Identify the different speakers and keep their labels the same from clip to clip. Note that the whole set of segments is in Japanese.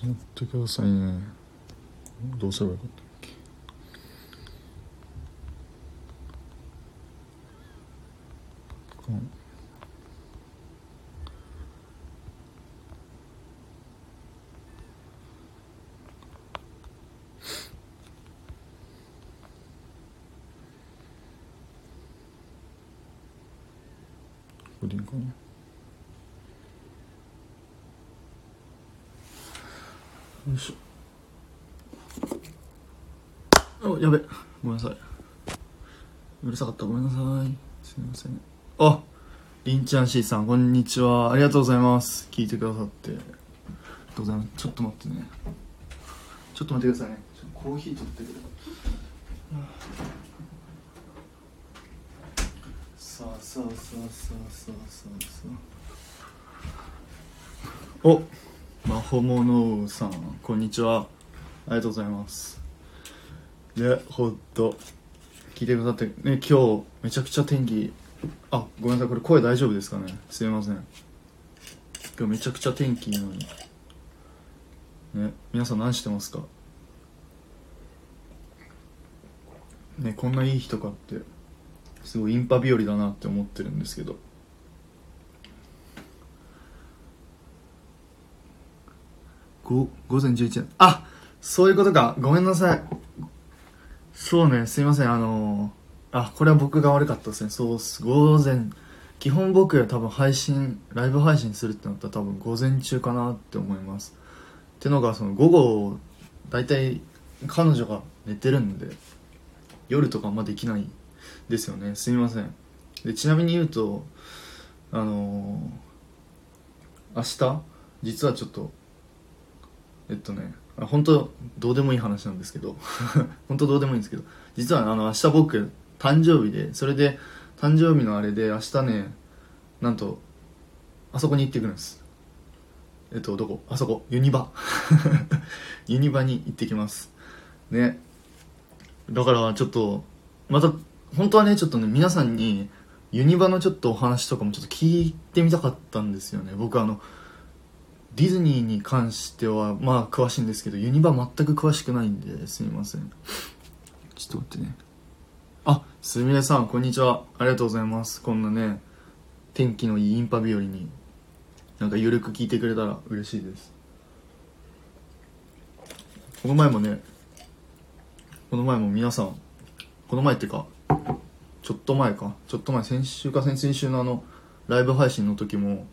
Speaker 1: と待ってくださいね。どうすればよかったっけこのこれでいいかなよいしやべごめんなさい。うるさかった。ごめんなさい。すみません。ありんちゃん C さんこんにちは。ありがとうございます。聞いてくださって。ありがとうございます。ちょっと待ってね。ちょっと待ってくださいね。コーヒー取ってくる。さあさあさあさあさあさあさあ。おまほものうさん。こんにちは。ありがとうございます。でほんと。聞いてくださってね今日めちゃくちゃ天気。あごめんなさいこれ声大丈夫ですかね？すいません。今日めちゃくちゃ天気いいのに。ね皆さん何してますか？ねこんないい日とかってすごいインパ日和だなって思ってるんですけど。午前11時。あそういうことか。ごめんなさい。そうねすいませんあのあこれは僕が悪かったですね。そうっす午前基本僕は多分配信ライブ配信するってなったら多分午前中かなって思います。ってのがその午後大体彼女が寝てるんで夜とかあんまできないですよね。すみません。でちなみに言うとあのー明日実はちょっとえっとね本当どうでもいい話なんですけど 本当どうでもいいんですけど実はあの明日僕誕生日でそれで誕生日のあれで明日ねなんとあそこに行ってくるんです。えっとどこ？あそこ。ユニバ。ユニバに行ってきます。ね。だからちょっとまた本当はねちょっとね皆さんにユニバのちょっとお話とかもちょっと聞いてみたかったんですよね。僕あのディズニーに関してはまあ詳しいんですけどユニバ全く詳しくないんですみません。ちょっと待ってね。あすみれさんこんにちは。ありがとうございます。こんなね天気のいいインパ日和になんかゆるく聞いてくれたら嬉しいです。この前もねこの前も皆さんこの前ってかちょっと前か。ちょっと前先週か先々週のあのライブ配信の時も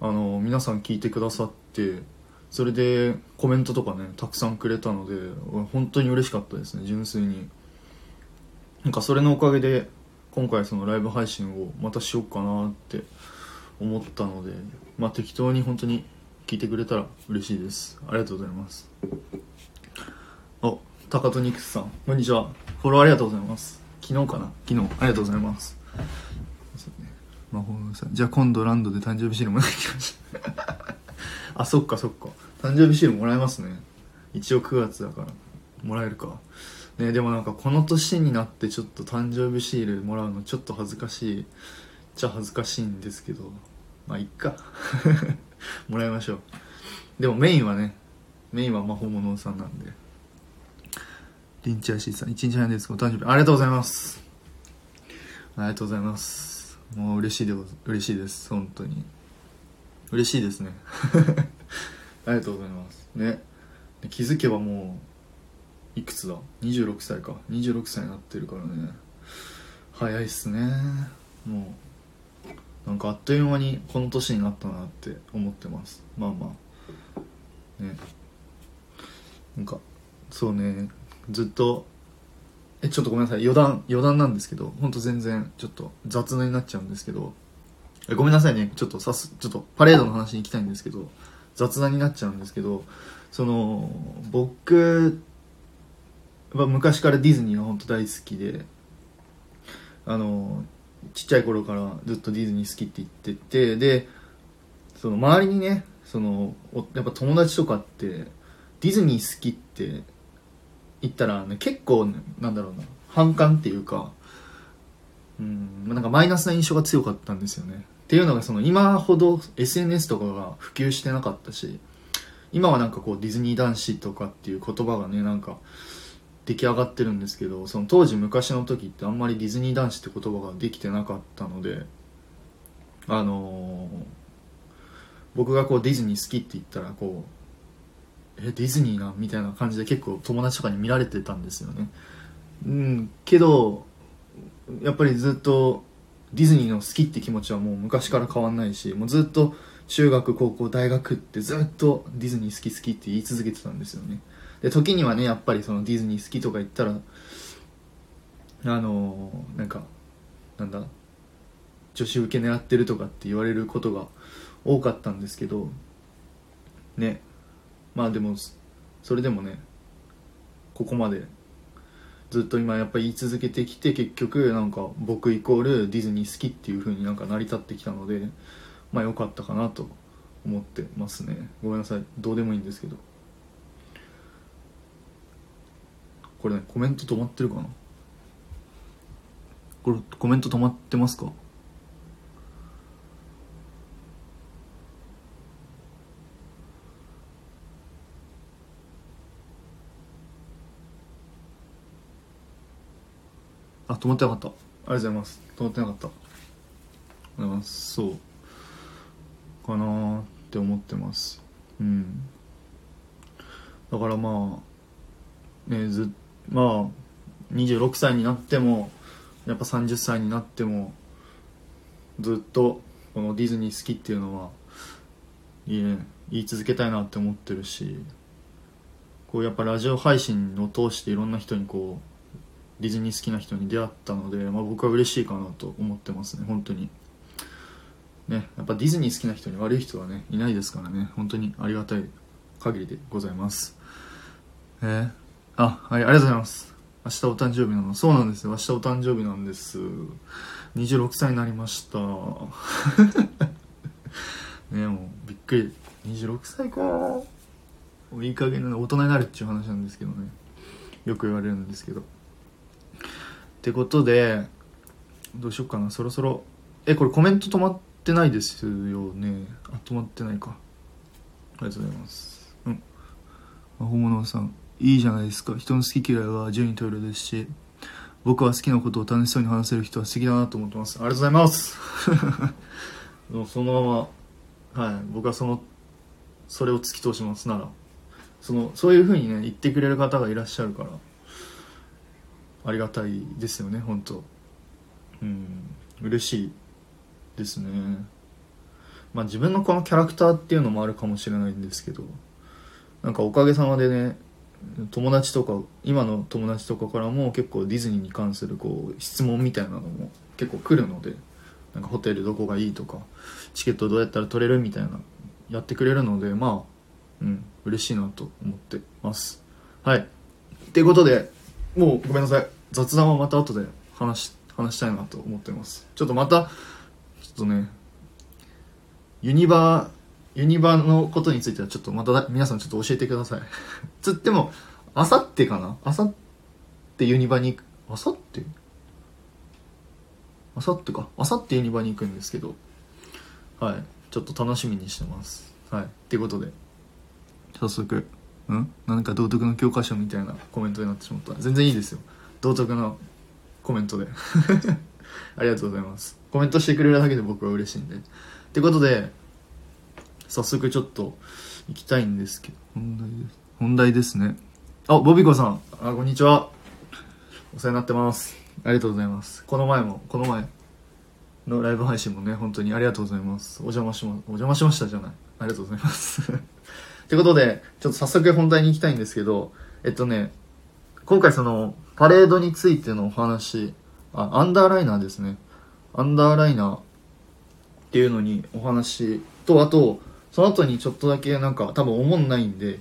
Speaker 1: あの皆さん聞いてくださってそれでコメントとかねたくさんくれたので本当に嬉しかったですね純粋に。なんかそれのおかげで今回そのライブ配信をまたしようかなって思ったのでまあ適当に本当に聞いてくれたら嬉しいです。ありがとうございます。あ高戸ニクスさん。こんにちは。フォローありがとうございます。昨日かな？昨日。ありがとうございます。魔法のさじゃあ今度ランドで誕生日シールもらいに来ました あそっかそっか。誕生日シールもらえますね。一応9月だから。もらえるか。ねでもなんかこの年になってちょっと誕生日シールもらうのちょっと恥ずかしい。じゃ恥ずかしいんですけど。まあいっか。もらいましょう。でもメインはねメインは魔法物さんなんで。リンチアシーさん。一日早いんですお誕生日。ありがとうございます。ありがとうございます。もう嬉しいで嬉しいです本当に。嬉しいですね。ありがとうございます。ね。気づけばもういくつだ？26歳か。26歳になってるからね。早いっすね。もうなんかあっという間にこの年になったなって思ってます。まあまあ。ね。なんかそうね。ずっとちょっとごめんなさい。余談余談なんですけどほんと全然ちょっと雑談になっちゃうんですけどえごめんなさいね。ちょっとさすちょっとパレードの話に行きたいんですけど雑談になっちゃうんですけどその僕は昔からディズニーが本当大好きであのちっちゃい頃からずっとディズニー好きって言っててでその周りにねそのやっぱ友達とかってディズニー好きって言ったら、ね、結構、ね、なんだろうな反感っていうかうんなんかマイナスな印象が強かったんですよね。っていうのがその今ほど SNS とかが普及してなかったし今はなんかこうディズニー男子とかっていう言葉がねなんか出来上がってるんですけどその当時昔の時ってあんまりディズニー男子って言葉ができてなかったのであのー、僕がこうディズニー好きって言ったらこうえディズニーなみたいな感じで結構友達とかに見られてたんですよね。うんけどやっぱりずっとディズニーの好きって気持ちはもう昔から変わんないしもうずっと中学高校大学ってずっとディズニー好き好きって言い続けてたんですよね。で時にはねやっぱりそのディズニー好きとか言ったらあのー、なんかなんだ女子受け狙ってるとかって言われることが多かったんですけどねまあでもそれでもねここまでずっと今やっぱ言い続けてきて結局なんか僕イコールディズニー好きっていう風になんか成り立ってきたのでまあ良かったかなと思ってますね。ごめんなさい。どうでもいいんですけど。これねコメント止まってるかな？これコメント止まってますか？あ止まってなかった。ありがとうございます。止まってなかった。ありがとうございますそう。かなーって思ってます。うん。だからまあねずまあ26歳になってもやっぱ30歳になってもずっとこのディズニー好きっていうのはいいね言い続けたいなって思ってるしこうやっぱラジオ配信を通していろんな人にこうディズニー好きな人に出会ったので、まあ、僕は嬉しいかなと思ってますね本当に。ねやっぱディズニー好きな人に悪い人はねいないですからね。本当にありがたい限りでございます。えー、あはいありがとうございます。明日お誕生日なの。そうなんですよ。明日お誕生日なんです。26歳になりました。ねもうびっくり。26歳か。もういい加減な大人になるっていう話なんですけどね。よく言われるんですけど。ってことでどうしよっかなそろそろ。えこれコメント止まってないですよね。あ止まってないか。ありがとうございます。うん。本物さんいいじゃないですか。人の好き嫌いは自由に問えるですし僕は好きなことを楽しそうに話せる人は素敵だなと思ってます。ありがとうございます。そのままはい。僕はそのそれを突き通します。なら。そのそういうふうにね言ってくれる方がいらっしゃるからありがたいですよね本当。うん嬉しいですね。まあ自分のこのキャラクターっていうのもあるかもしれないんですけどなんかおかげさまでね友達とか今の友達とかからも結構ディズニーに関するこう質問みたいなのも結構来るのでなんかホテルどこがいいとかチケットどうやったら取れるみたいなやってくれるのでまあうん嬉しいなと思ってます。はい。っていうことでもうごめんなさい。雑談はまた後で話し話したいなと思ってます。ちょっとまたちょっとねユニバーユニバーのことについてはちょっとまた皆さんちょっと教えてください。つってもあさってかな？あさってユニバに行くあさってあさってか。あさってユニバに行くんですけど。はい。ちょっと楽しみにしてます。はい。っていうことで。早速うん？なんか道徳の教科書みたいなコメントになってしまった。全然いいですよ。道徳のコメントで。ありがとうございます。コメントしてくれるだけで僕は嬉しいんで。ってことで早速ちょっと行きたいんですけど。本題です。本題ですね。あボビコさん。あこんにちは。お世話になってます。ありがとうございます。この前もこの前のライブ配信もね本当にありがとうございます。お邪魔しまお邪魔しましたじゃない。ありがとうございます。ってことでちょっと早速本題に行きたいんですけどえっとね今回そのパレードについてのお話、あ、アンダーライナーですね。アンダーライナーっていうのにお話と、あと、その後にちょっとだけなんか多分おもんないんで、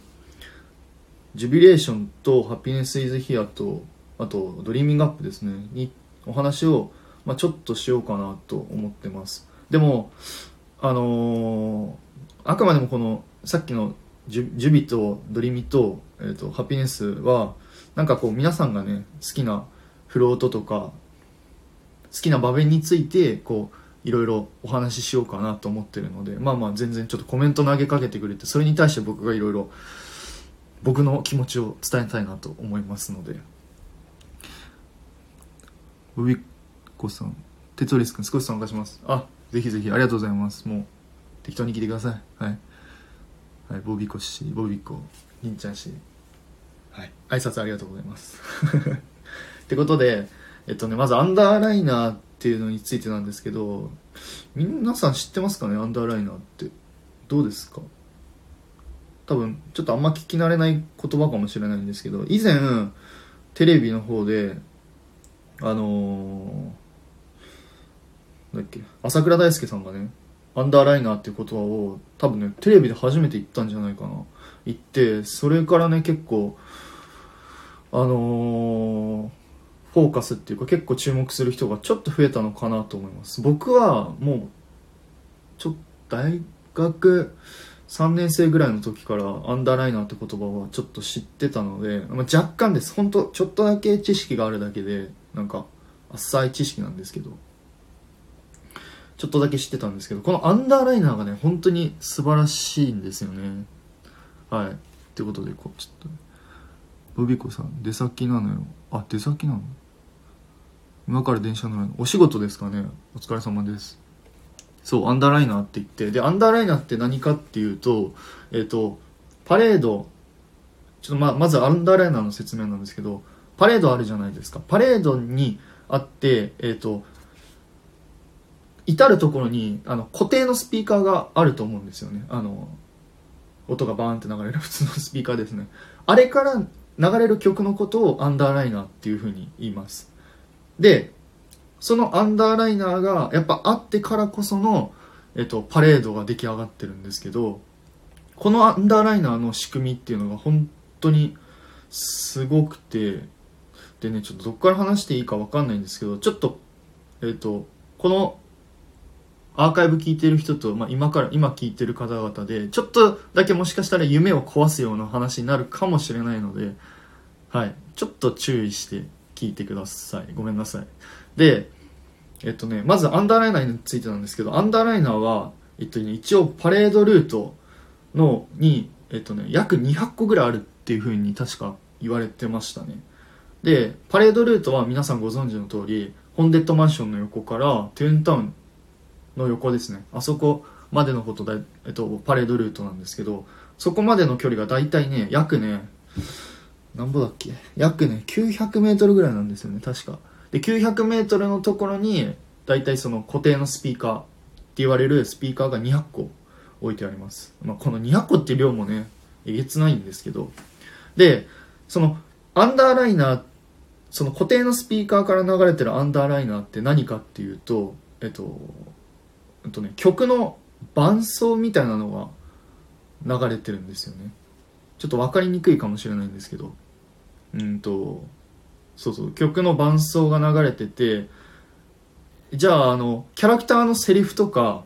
Speaker 1: ジュビレーションとハピネスイズヒアと、あとドリーミングアップですね、にお話を、まあ、ちょっとしようかなと思ってます。でも、あのー、あくまでもこの、さっきのジュジュビとドリミと、えっ、ー、と、ハピネスは、なんかこう皆さんがね好きなフロートとか好きな場面についてこういろいろお話ししようかなと思ってるのでまあまあ全然ちょっとコメント投げかけてくれてそれに対して僕がいろいろ僕の気持ちを伝えたいなと思いますので。ウビコさんテトリス君少し参加します。あぜひぜひありがとうございます。もう適当に来てください。はい、はい、ボビコ氏ボビコりんちゃん氏はい。挨拶ありがとうございます。ってことでえっとねまずアンダーライナーっていうのについてなんですけど皆さん知ってますかね？アンダーライナーって。どうですか？多分ちょっとあんま聞き慣れない言葉かもしれないんですけど以前テレビの方であのー、だっけ？朝倉大輔さんがねアンダーライナーっていう言葉を多分ねテレビで初めて言ったんじゃないかな。言ってそれからね結構あのー、フォーカスっていうか結構注目する人がちょっと増えたのかなと思います。僕はもうちょっと大学3年生ぐらいの時からアンダーライナーって言葉はちょっと知ってたので、まあ、若干です。本当ちょっとだけ知識があるだけでなんか浅い知識なんですけど。ちょっとだけ知ってたんですけどこのアンダーライナーがね本当に素晴らしいんですよね。はい。ってことでこうちょっとボビコさん出先なのよあ出先なの？今から電車乗るのお仕事ですかね？お疲れ様です。そうアンダーライナーって言って。でアンダーライナーって何かっていうとえっ、ー、とパレードちょっとままずアンダーライナーの説明なんですけどパレードあるじゃないですか。パレードにあってえっ、ー、と至る所にあの固定のスピーカーがあると思うんですよね。あの音がバーンって流れる普通のスピーカーですね。あれから流れる曲のことをアンダーライナーっていうふうに言います。でそのアンダーライナーがやっぱあってからこその、えっと、パレードが出来上がってるんですけどこのアンダーライナーの仕組みっていうのが本当にすごくてでねちょっとどっから話していいか分かんないんですけどちょっとえっとこのアーカイブ聞いてる人と、まあ、今から今聞いてる方々でちょっとだけもしかしたら夢を壊すような話になるかもしれないのではい。ちょっと注意して聞いてください。ごめんなさい。でえっとねまずアンダーライナーについてなんですけどアンダーライナーは、えっとね、一応パレードルートのに、えっとね、約200個ぐらいあるっていうふうに確か言われてましたね。でパレードルートは皆さんご存知の通りホンデッドマンションの横からトゥーンタウンの横ですね。あそこまでのことだ、えっと、パレードルートなんですけどそこまでの距離が大体ね約ねなんぼだっけ？約ね900メートルぐらいなんですよね確か。で900メートルのところに大体その固定のスピーカーって言われるスピーカーが200個置いてあります、まあ、この200個っていう量もねえげつないんですけど。でそのアンダーライナーその固定のスピーカーから流れてるアンダーライナーって何かっていうとえっと、えっとね、曲の伴奏みたいなのが流れてるんですよね。ちょっと分かりにくいかもしれないんですけど。うんとそうそう曲の伴奏が流れててじゃああのキャラクターのセリフとか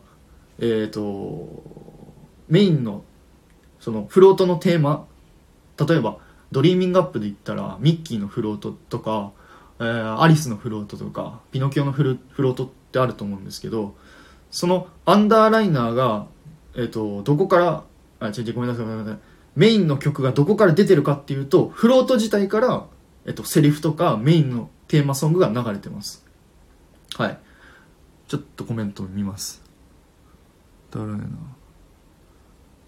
Speaker 1: えっ、ー、とメインのそのフロートのテーマ例えば「ドリーミングアップ」で言ったらミッキーのフロートとか、えー、アリスのフロートとかピノキオのフルフロートってあると思うんですけどそのアンダーライナーが、えーと、どこからあ違う違うごめんなさいごめんなさいメインの曲がどこから出てるかっていうとフロート自体からえっと、セリフとかメインのテーマソングが流れてます。はい。ちょっとコメント見ます。誰やな。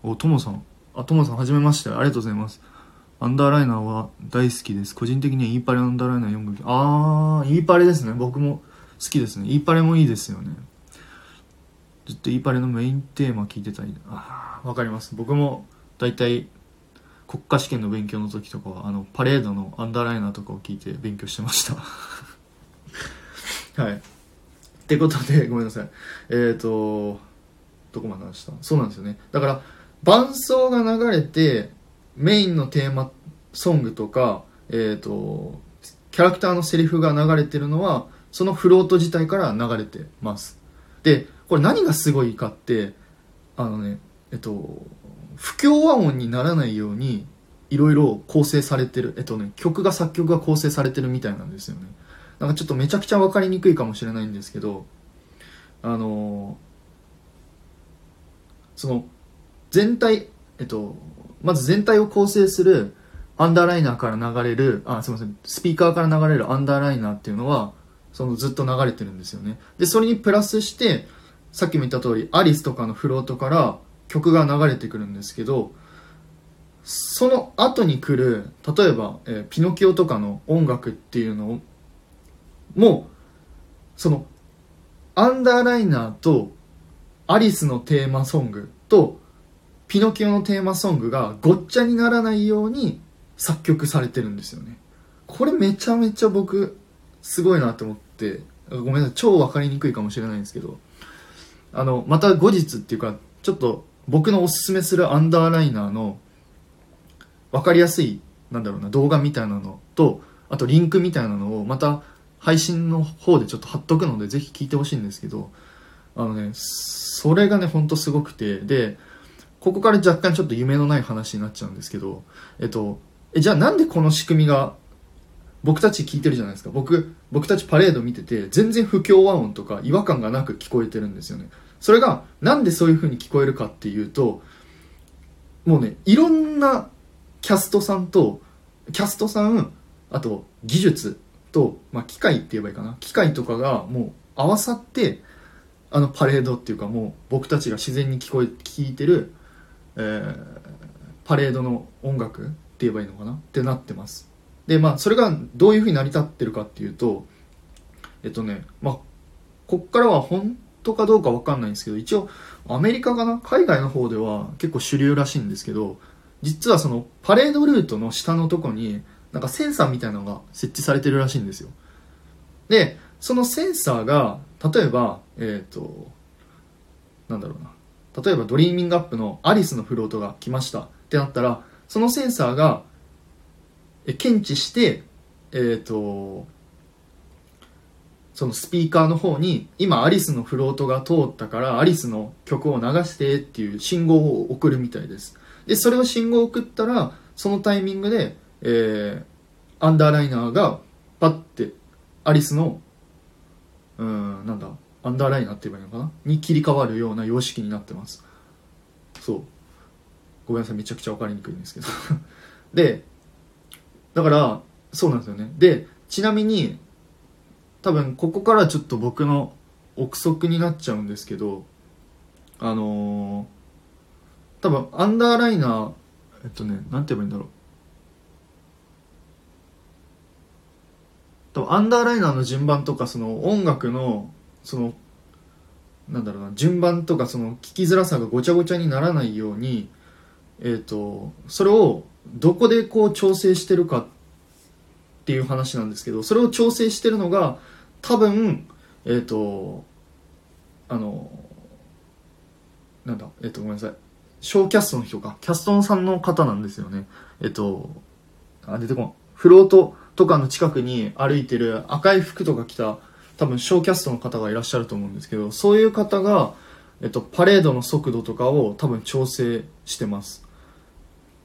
Speaker 1: お、ともさん。あ、ともさん、はじめまして。ありがとうございます。アンダーライナーは大好きです。個人的にはイーパレアンダーライナー4分あー、イーパレですね。僕も好きですね。イーパレもいいですよね。ずっとイーパレのメインテーマ聞いてたり。あ、わかります。僕も大体国家試験の勉強の時とかはあのパレードのアンダーライナーとかを聞いて勉強してました。はい。ってことでごめんなさい。えっ、ー、とどこまで話した？そうなんですよね。だから伴奏が流れてメインのテーマソングとかえっ、ー、とキャラクターのセリフが流れてるのはそのフロート自体から流れてます。でこれ何がすごいかってあのねえっと不協和音にならないようにいろいろ構成されてるえっとね曲が作曲が構成されてるみたいなんですよね。なんかちょっとめちゃくちゃ分かりにくいかもしれないんですけどあのその全体えっとまず全体を構成するアンダーライナーから流れるあすみませんスピーカーから流れるアンダーライナーっていうのはそのずっと流れてるんですよね。でそれにプラスしてさっきも言った通りアリスとかのフロートから曲が流れてくるんですけどその後に来る例えば、えー、ピノキオとかの音楽っていうのもそのアンダーライナーとアリスのテーマソングとピノキオのテーマソングがごっちゃにならないように作曲されてるんですよね。これめちゃめちゃ僕すごいなと思ってごめんなさい超分かりにくいかもしれないんですけどあのまた後日っていうかちょっと僕のおすすめするアンダーライナーの分かりやすいなんだろうな動画みたいなのとあとリンクみたいなのをまた配信の方でちょっと貼っとくのでぜひ聞いてほしいんですけどあのねそれがねほんとすごくてでここから若干ちょっと夢のない話になっちゃうんですけどえっとえじゃあなんでこの仕組みが僕たち聞いてるじゃないですか。僕僕たちパレード見てて全然不協和音とか違和感がなく聞こえてるんですよね。それがなんでそういう風に聞こえるかっていうともうねいろんなキャストさんとキャストさんあと技術と、まあ、機械って言えばいいかな。機械とかがもう合わさってあのパレードっていうかもう僕たちが自然に聞こえ聞いてる、えー、パレードの音楽って言えばいいのかな。ってなってます。でまあそれがどういうふうに成り立ってるかっていうとえっとねまあこっからは本当かどうか分かんないんですけど一応アメリカかな？海外の方では結構主流らしいんですけど実はそのパレードルートの下のとこになんかセンサーみたいなのが設置されてるらしいんですよ。でそのセンサーが例えばえっ、ー、となんだろうな。例えばドリーミングアップのアリスのフロートが来ました。ってなったらそのセンサーが検知してえっ、ー、とそのスピーカーの方に今アリスのフロートが通ったからアリスの曲を流してっていう信号を送るみたいです。でそれを信号を送ったらそのタイミングで、えー、アンダーライナーがパッてアリスのうんなんだアンダーライナーって言えばいいのかな？に切り替わるような様式になってます。そう。ごめんなさいめちゃくちゃ分かりにくいんですけど。でだからそうなんですよね。でちなみに多分ここからちょっと僕の憶測になっちゃうんですけどあのー多分アンダーライナーえっとねなんて言えばいいんだろう。多分アンダーライナーの順番とかその音楽のそのなんだろうな順番とかその聞きづらさがごちゃごちゃにならないようにえっ、ー、とそれをどこでこう調整してるかっていう話なんですけどそれを調整してるのが多分えっ、ー、とあのなんだえっ、ー、とごめんなさい小キャストの人か、キャストさんの方なんですよね。えっと、あ、出てこん。フロートとかの近くに歩いてる赤い服とか着た、多分小キャストの方がいらっしゃると思うんですけど、そういう方が、えっと、パレードの速度とかを多分調整してます。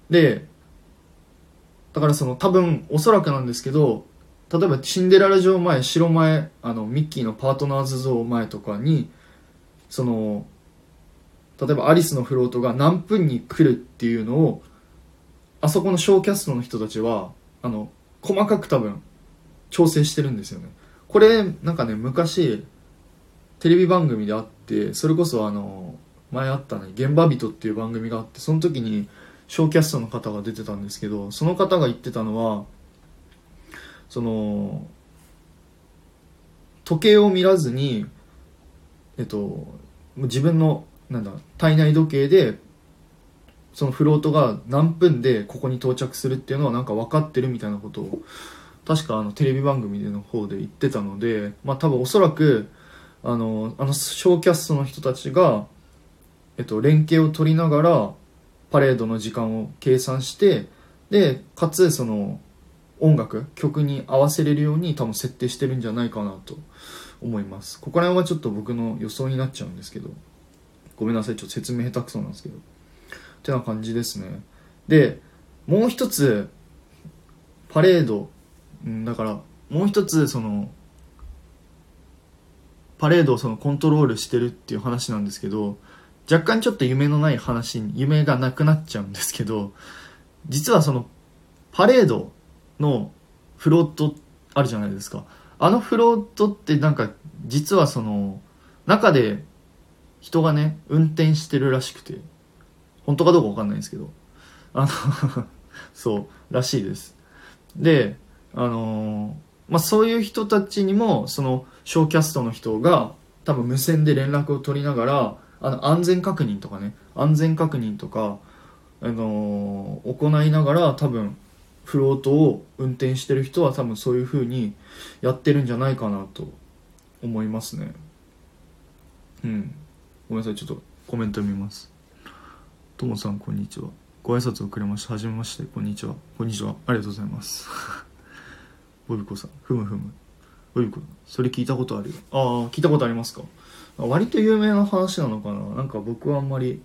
Speaker 1: で、だからその多分おそらくなんですけど、例えばシンデレラ城前、城前、あの、ミッキーのパートナーズ像前とかに、その、例えばアリスのフロートが何分に来るっていうのをあそこのショーキャストの人たちはあの細かく多分調整してるんですよね。これなんかね昔テレビ番組であってそれこそあの前あったね「現場人」っていう番組があってその時にショーキャストの方が出てたんですけどその方が言ってたのはその時計を見らずにえっと自分のなんだ体内時計でそのフロートが何分でここに到着するっていうのはなんか分かってるみたいなことを確かあのテレビ番組での方で言ってたのでまあ多分おそらくあのあのショーキャストの人たちが、えっと、連携を取りながらパレードの時間を計算してでかつその音楽曲に合わせれるように多分設定してるんじゃないかなと思います。ここら辺はちょっと僕の予想になっちゃうんですけど。ごめんなさいちょっと説明下手くそなんですけど。ってな感じですね。でもう一つパレード。うんだからもう一つそのパレードをそのコントロールしてるっていう話なんですけど若干ちょっと夢のない話に夢がなくなっちゃうんですけど実はそのパレードのフロートあるじゃないですか。あのフロートってなんか実はその中で人がね運転してるらしくて本当かどうか分かんないんですけどあの そうらしいです。であのー、まあそういう人たちにもそのショーキャストの人が多分無線で連絡を取りながらあの安全確認とかね安全確認とか、あのー、行いながら多分フロートを運転してる人は多分そういう風にやってるんじゃないかなと思いますね。うん。ごめんなさいちょっとコメント見ます。ともさんこんにちは。ご挨拶をくれました。はじめましてこんにちは。こんにちは。ありがとうございます。ボビコさんふむふむ。ボビコそれ聞いたことあるよ。ああ聞いたことありますか。割と有名な話なのかな。なんか僕はあんまり。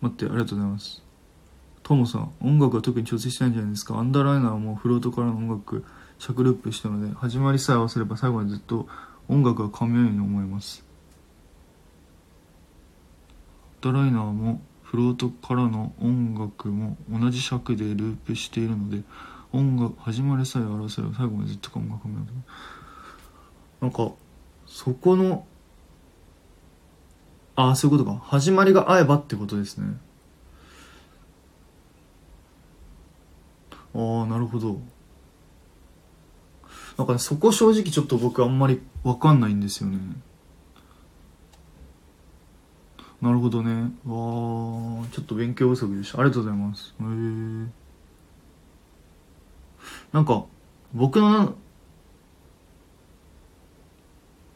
Speaker 1: 待ってありがとうございます。トモさん音楽は特に調整してないんじゃないですか。アンダーライナーもフロートからの音楽尺ループしたので始まりさえ合わせれば最後までずっと音楽が噛むように思います。アンダーライナーもフロートからの音楽も同じ尺でループしているので音楽始まりさえ合わせれば最後までずっと音楽噛むようになんかそこのああそういうことか。始まりが合えばってことですね。ああなるほど。なんかねそこ正直ちょっと僕あんまり分かんないんですよね。なるほどね。わあちょっと勉強不足でした。ありがとうございます。へえなんか僕の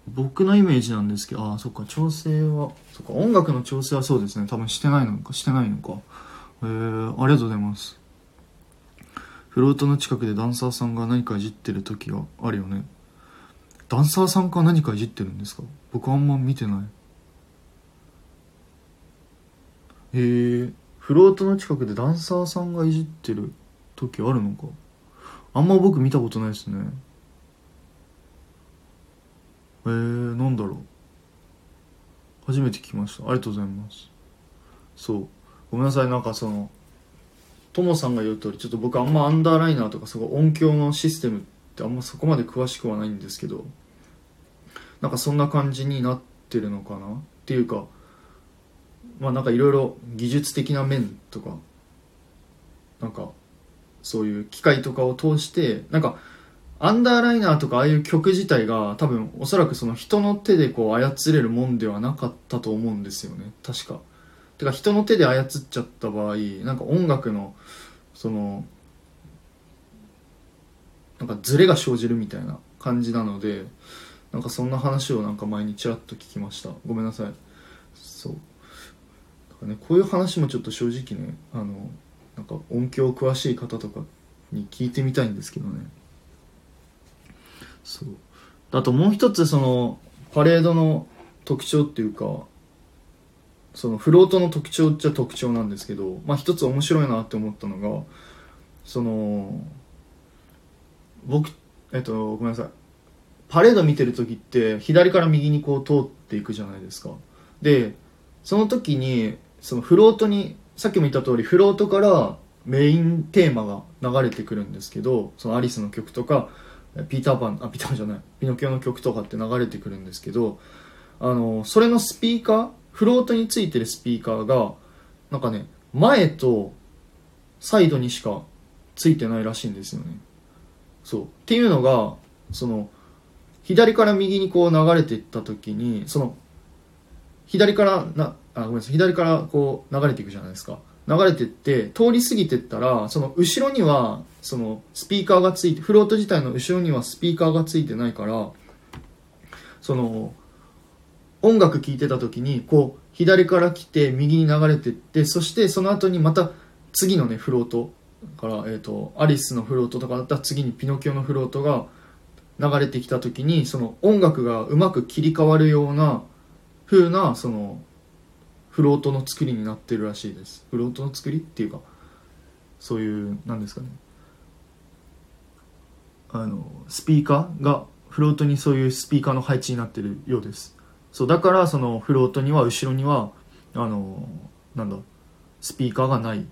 Speaker 1: 僕のイメージなんですけどああそっか調整はそっか音楽の調整はそうですね。多分してないのかしてないのか。へえ、ありがとうございます。フロートの近くでダンサーさんが何かいじってる時があるよね。ダンサーさんか何かいじってるんですか？僕あんま見てない。へえ。フロートの近くでダンサーさんがいじってる時あるのか？あんま僕見たことないですね。えー、なんだろう。初めて聞きました。ありがとうございます。そう。ごめんなさい。なんかそのともさんが言う通りちょっと僕あんまアンダーライナーとかすごい音響のシステムってあんまそこまで詳しくはないんですけどなんかそんな感じになってるのかなっていうかまあなんかいろいろ技術的な面とかなんかそういう機械とかを通してなんかアンダーライナーとかああいう曲自体が多分おそらくその人の手でこう操れるもんではなかったと思うんですよね。確か。てか人の手で操っちゃった場合なんか音楽のそのなんかズレが生じるみたいな感じなのでなんかそんな話をなんか前にちらっと聞きました。ごめんなさい。そう。だからねこういう話もちょっと正直ねあのなんか音響詳しい方とかに聞いてみたいんですけどね。そう。あともう一つそのパレードの特徴っていうかそのフロートの特徴っちゃ特徴なんですけど、まあ、一つ面白いなって思ったのがその僕えっとごめんなさい。パレード見てる時って左から右にこう通っていくじゃないですか。でその時にそのフロートにさっきも言った通りフロートからメインテーマが流れてくるんですけどそのアリスの曲とかピーターパンあピーターパンじゃない。ピノキオの曲とかって流れてくるんですけどあのそれのスピーカーフロートについてるスピーカーがなんかね前とサイドにしかついてないらしいんですよね。そう。っていうのがその左から右にこう流れていった時にその左からなあごめんなさい。左からこう流れていくじゃないですか。流れてって通り過ぎてったらその後ろにはそのスピーカーがついてフロート自体の後ろにはスピーカーがついてないからその音楽聴いてた時にこう左から来て右に流れてってそしてその後にまた次のねフロートから、えーと、アリスのフロートとかだったら次にピノキオのフロートが流れてきた時にその音楽がうまく切り替わるような風なそのフロートの作りになってるらしいです。フロートの作りっていうかそういうなんですかね。あのスピーカーがフロートにそういうスピーカーの配置になってるようです。そうだからそのフロートには後ろにはあのなんだスピーカーがないっ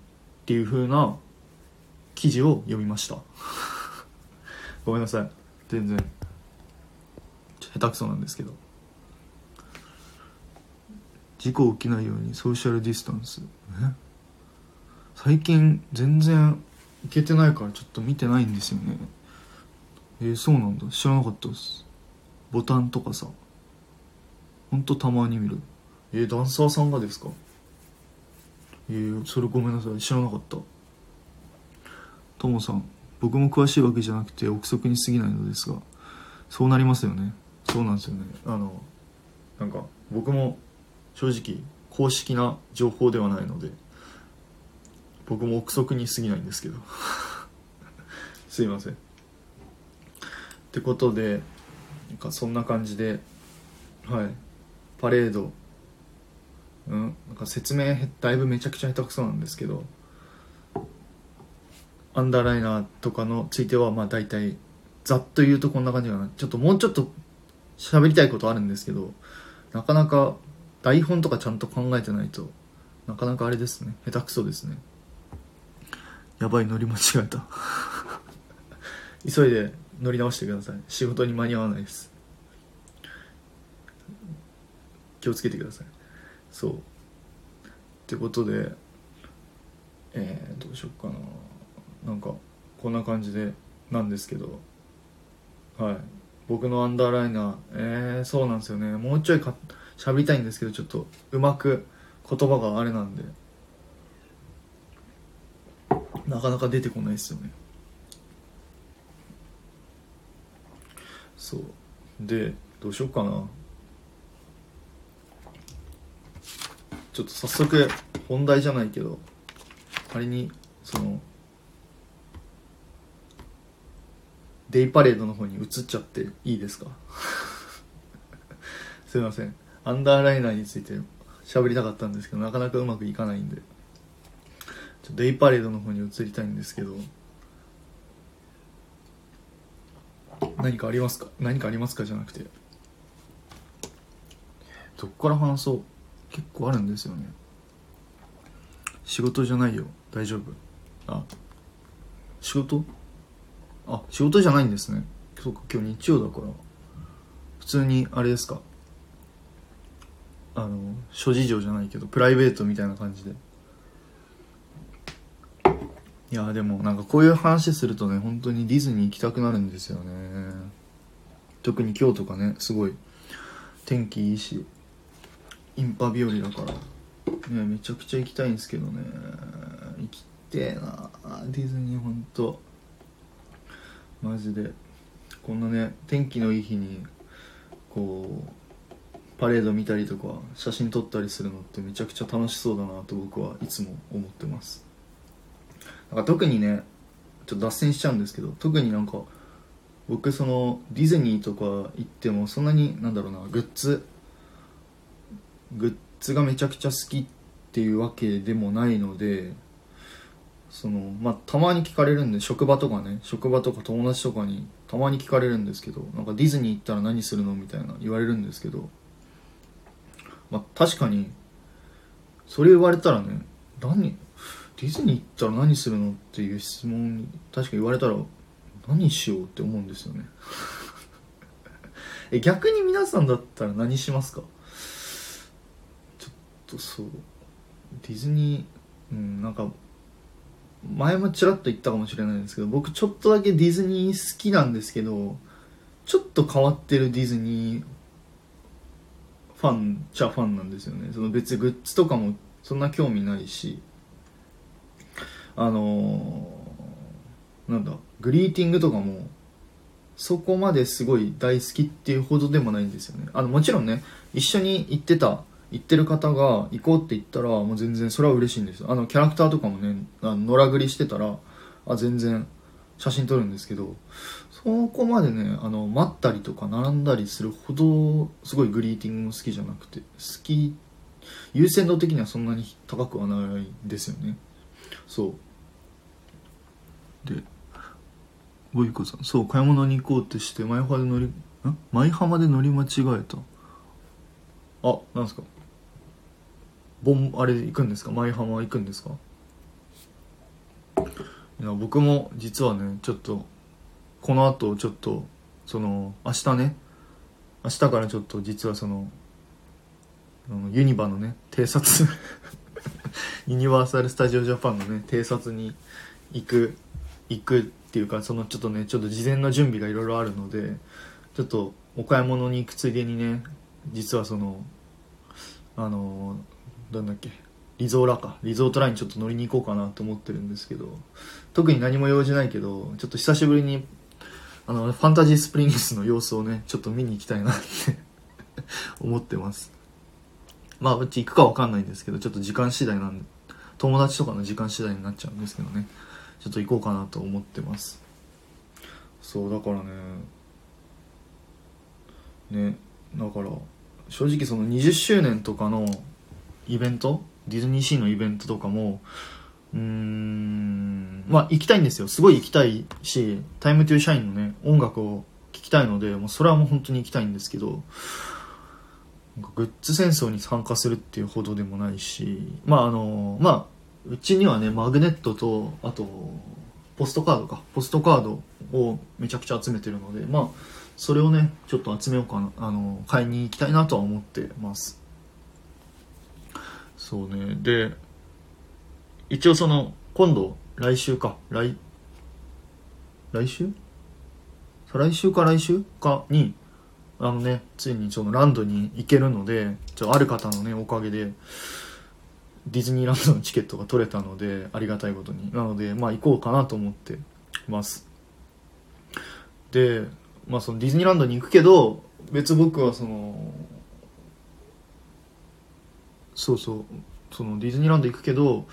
Speaker 1: ていう風な記事を読みました。ごめんなさい。全然。下手くそなんですけど。事故起きないようにソーシャルディスタンス。最近全然行けてないからちょっと見てないんですよね。えー、そうなんだ。知らなかったです。ボタンとかさ。ほんとたまに見る。えー、ダンサーさんがですか？えー、それごめんなさい。知らなかった。ともさん僕も詳しいわけじゃなくて憶測に過ぎないのですがそうなりますよね。そうなんですよね。あのなんか僕も正直公式な情報ではないので僕も憶測に過ぎないんですけど。すいません。ってことでなんかそんな感じではい。パレード。うんなんか説明だいぶめちゃくちゃ下手くそなんですけどアンダーライナーとかのついてはまあ大体ざっと言うとこんな感じかな。ちょっともうちょっと喋りたいことあるんですけどなかなか台本とかちゃんと考えてないとなかなかあれですね。下手くそですね。やばい乗り間違えた。急いで乗り直してください。仕事に間に合わないです。気をつけてください。そう。ってことでえー、どうしようかな。なんかこんな感じでなんですけど。はい。僕のアンダーライナー。えー、そうなんですよね。もうちょいか喋りたいんですけどちょっとうまく言葉があれなんで。なかなか出てこないですよね。そう。でどうしようかな。ちょっと早速本題じゃないけど仮にそのデイパレードの方に移っちゃっていいですか？すいません。アンダーライナーについて喋りたかったんですけどなかなかうまくいかないんで。ちょデイパレードの方に移りたいんですけど何かありますか？何かありますか？じゃなくて。どっから話そう？結構あるんですよね。仕事じゃないよ。大丈夫。あ仕事？あ仕事じゃないんですね。そうか今日日曜だから。普通にあれですか？あの諸事情じゃないけどプライベートみたいな感じで。いやでもなんかこういう話するとね本当にディズニー行きたくなるんですよね。特に今日とかねすごい。天気いいし。インパ日和だから。ねめちゃくちゃ行きたいんですけどね。行きてえな。ディズニーほんと。マジで。こんなね天気のいい日にこうパレード見たりとか写真撮ったりするのってめちゃくちゃ楽しそうだなと僕はいつも思ってます。なんか特にねちょっと脱線しちゃうんですけど特になんか僕そのディズニーとか行ってもそんなになんだろうなグッズグッズがめちゃくちゃ好きっていうわけでもないのでそのまあたまに聞かれるんで職場とかね職場とか友達とかにたまに聞かれるんですけどなんかディズニー行ったら何するのみたいな言われるんですけどまあ確かにそれ言われたらね何ディズニー行ったら何するのっていう質問に確か言われたら何しようって思うんですよね。え逆に皆さんだったら何しますか？とそうディズニーうんなんか前もちらっと言ったかもしれないんですけど僕ちょっとだけディズニー好きなんですけどちょっと変わってるディズニーファンじゃファンなんですよね。その別にグッズとかもそんな興味ないし。あのー、なんだグリーティングとかもそこまですごい大好きっていうほどでもないんですよね。あのもちろんね一緒に行ってた行ってる方が行こうって言ったらもう全然それは嬉しいんですあのキャラクターとかもねあの野良繰りしてたらあ全然写真撮るんですけどそこまでねあの待ったりとか並んだりするほどすごいグリーティングも好きじゃなくて好き優先度的にはそんなに高くはないですよね。そう。でボイコさんそう買い物に行こうってしてマイホワで乗りん？舞浜で乗り間違えた。あなんですか？ボンあれ行くんですか？舞浜行くんですか？いや僕も実はねちょっとこの後ちょっとその明日ね明日からちょっと実はそのあのユニバのね偵察 ユニバーサル・スタジオ・ジャパンのね偵察に行く行くっていうかそのちょっとねちょっと事前の準備がいろいろあるのでちょっとお買い物に行くついでにね実はそのあのなんだっけ？リゾーラか。リゾートラインちょっと乗りに行こうかなと思ってるんですけど特に何も用事ないけどちょっと久しぶりにあのファンタジースプリングスの様子をねちょっと見に行きたいなって 思ってます。まあうち行くかわかんないんですけどちょっと時間次第なんで友達とかの時間次第になっちゃうんですけどね。ちょっと行こうかなと思ってます。そうだからねねだから正直その20周年とかのイベント？ディズニーシーのイベントとかもうーんまあ行きたいんですよ。すごい行きたいしタイムトゥーシャインのね音楽を聴きたいのでもうそれはもう本当に行きたいんですけどグッズ戦争に参加するっていうほどでもないしまああのまあうちにはねマグネットとあとポストカードか。ポストカードをめちゃくちゃ集めてるのでまあそれをねちょっと集めようかなあの買いに行きたいなとは思ってますそうね。で一応その今度来週か。来来週？来週か来週？かにあのねついにそのランドに行けるのでちょある方のねおかげでディズニーランドのチケットが取れたのでありがたいことに。なのでまあ行こうかなと思ってます。でまあそのディズニーランドに行くけど別僕はそのそうそう。そのディズニーランド行くけど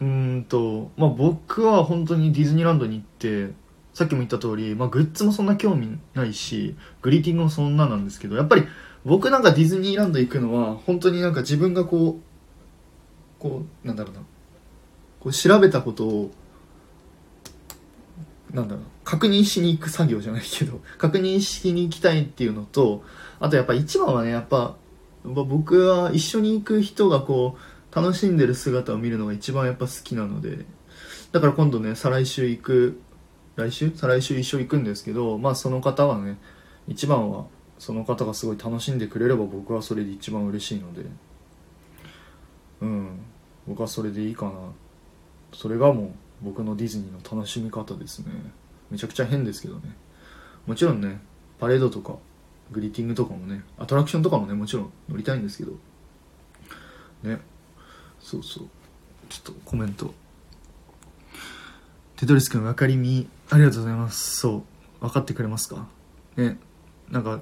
Speaker 1: うんとまあ僕は本当にディズニーランドに行ってさっきも言った通り、まあ、グッズもそんな興味ないしグリーティングもそんななんですけどやっぱり僕なんかディズニーランド行くのは本当になんか自分がこうこうなんだろうな。こう調べたことをなんだろう確認しに行く作業じゃないけど確認しに行きたいっていうのとあとやっぱ一番はねやっぱ僕は一緒に行く人がこう楽しんでる姿を見るのが一番やっぱ好きなのでだから今度ね再来週行く来週？再来週一緒行くんですけどまあその方はね一番はその方がすごい楽しんでくれれば僕はそれで一番嬉しいのでうん。僕はそれでいいかな。それがもう僕のディズニーの楽しみ方ですね。めちゃくちゃ変ですけどね。もちろんねパレードとかグリーティングとかもねアトラクションとかもねもちろん乗りたいんですけど。ね。そうそう。ちょっとコメント。テトリス君分かりみありがとうございます。そう。分かってくれますか？ね。なんか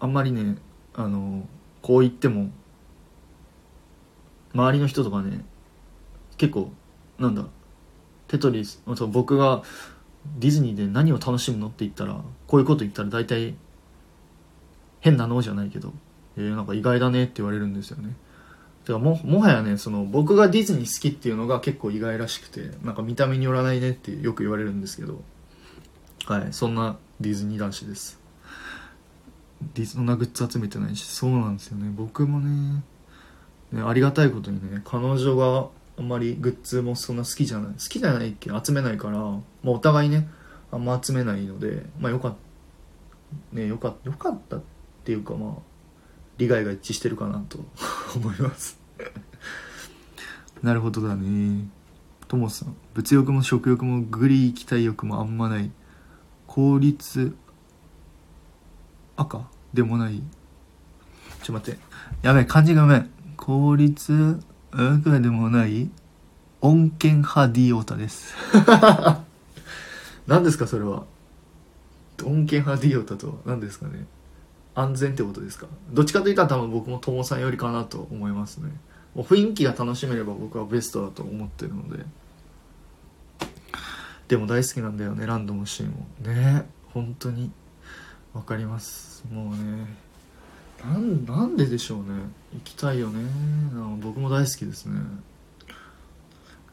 Speaker 1: あんまりねあのこう言っても周りの人とかね結構なんだテトリス僕がディズニーで何を楽しむのって言ったらこういうこと言ったら大体変なのじゃないけど、えー、なんか意外だねって言われるんですよね。てかももはやねその僕がディズニー好きっていうのが結構意外らしくてなんか見た目によらないねってよく言われるんですけど。はいそんなディズニー男子です。ディズそんなグッズ集めてないしそうなんですよね。僕もねねありがたいことにね彼女があんまりグッズもそんな好きじゃない。好きじゃないっけ？集めないから、まあ、お互いねあんま集めないのでまあよかったねよかったよかったってていうかまあ利害が一致してるかなと 思います。なるほどだね。ともさん物欲も食欲もグリ行きたい欲もあんまない。効率赤でもない。ちょ待って。やべえ漢字がごめん効率赤でもない。恩恵派ディオタです。何ですかそれは。恩恵派ディオタとは何ですかね。安全ってことですか？どっちかといったら多分僕も友さんよりかなと思いますね。もう雰囲気が楽しめれば僕はベストだと思ってるので。でも大好きなんだよねランドもシーンも。ね本当に。分かります。もうねなんなんででしょうね。行きたいよね。僕も大好きですね。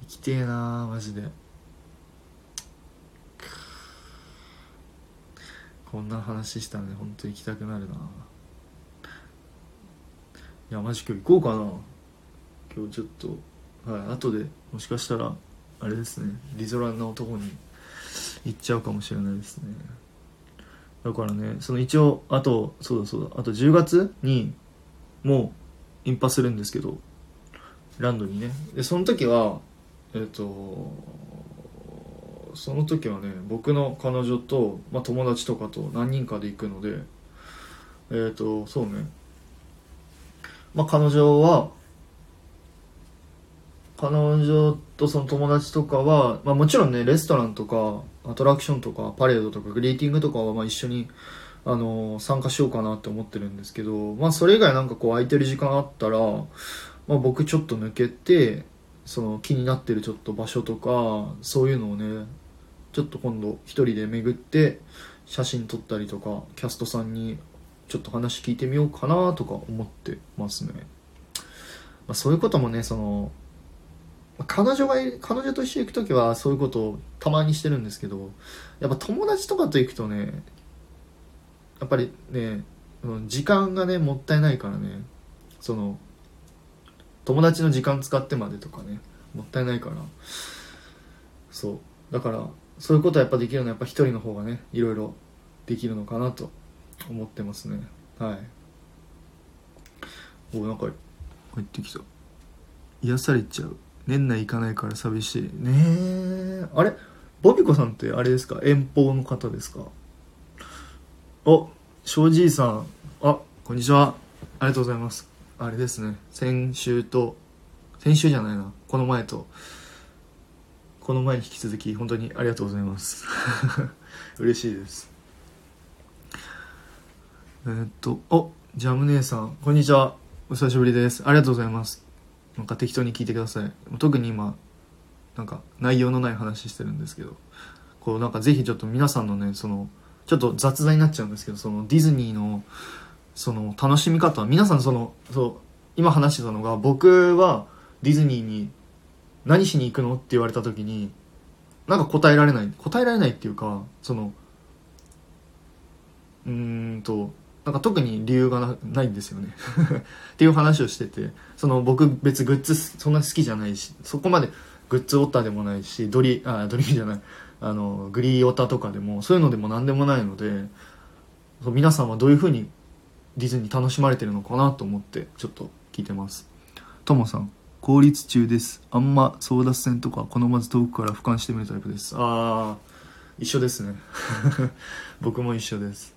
Speaker 1: 行きてえなマジで。こんな話したらね本当行きたくなるな。いやマジ今日行こうかな。今日ちょっとはい後でもしかしたらあれですね。リゾランな男に行っちゃうかもしれないですね。だからねその一応あとそうだそうだ。あと10月にもうインパするんですけどランドにね。でその時はえっ、とその時はね僕の彼女と、まあ、友達とかと何人かで行くのでえっ、とそうね。まあ彼女は彼女とその友達とかは、まあ、もちろんねレストランとかアトラクションとかパレードとかグリーティングとかはまあ一緒にあの参加しようかなって思ってるんですけど、まあ、それ以外なんかこう空いてる時間あったら、まあ、僕ちょっと抜けてその気になってるちょっと場所とかそういうのをねちょっと今度一人で巡って写真撮ったりとかキャストさんにちょっと話聞いてみようかなとか思ってますね、まあ、そういうこともねその彼女が彼女と一緒に行く時はそういうことをたまにしてるんですけどやっぱ友達とかと行くとねやっぱりね時間がねもったいないからねその友達の時間使ってまでとかねもったいないから。そう。だからそういうことはやっぱできるのはやっぱ一人の方がねいろいろできるのかなと思ってますね。はい。おなんか入ってきた。癒されちゃう。年内行かないから寂しい。ねえ。あれ？ボビコさんってあれですか？遠方の方ですか？お庄司さん。あこんにちは。ありがとうございます。あれですね。先週と先週じゃないな。この前と。この前に引き続き本当にありがとうございます。嬉しいです。えー、っとおジャム姉さんこんにちは。お久しぶりです。ありがとうございます。なんか適当に聞いてください。特に今なんか内容のない話してるんですけど。こうなんかぜひちょっと皆さんのねそのちょっと雑談になっちゃうんですけどそのディズニーのその楽しみ方皆さんそのそう今話してたのが僕はディズニーに何しに行くの？って言われた時になんか答えられない答えられないっていうかそのうんとなんか特に理由がなないんですよね。っていう話をしててその僕別グッズそんな好きじゃないしそこまでグッズオタでもないしドリあドリじゃない。あのグリーオタとかでもそういうのでも何でもないので皆さんはどういうふうにディズニー楽しまれてるのかなと思ってちょっと聞いてます。ともさん。効率中です。あんま争奪戦とか好まず遠くから俯瞰してみるタイプです。ああ一緒ですね。僕も一緒です。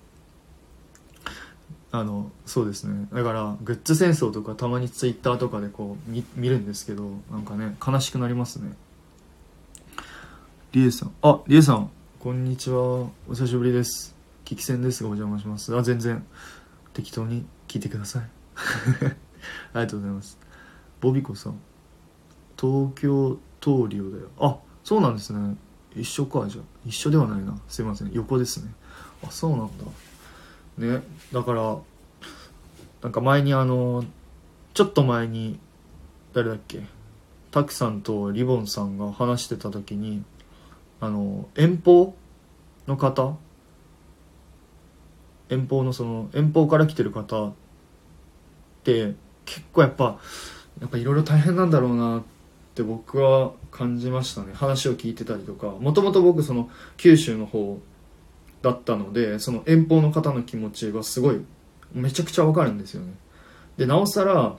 Speaker 1: あのそうですね。だからグッズ戦争とかたまにツイッターとかでこう見見るんですけどなんかね悲しくなりますね。リエさん。あリエさん。こんにちは。お久しぶりです。危機戦です。がお邪魔します。あ全然。適当に聞いてください。ありがとうございますボビコさん。東京東リオだよ。あそうなんですね。一緒かじゃあ。一緒ではないな。すいません。横ですね。あそうなんだ。ね。だからなんか前にあのちょっと前に誰だっけ？タクさんとリボンさんが話してた時にあの遠方の方？遠方のその遠方から来てる方って結構やっぱやっぱいろいろ大変なんだろうなって僕は感じましたね。話を聞いてたりとか。もともと僕その九州の方だったのでその遠方の方の気持ちがすごいめちゃくちゃわかるんですよね。でなおさら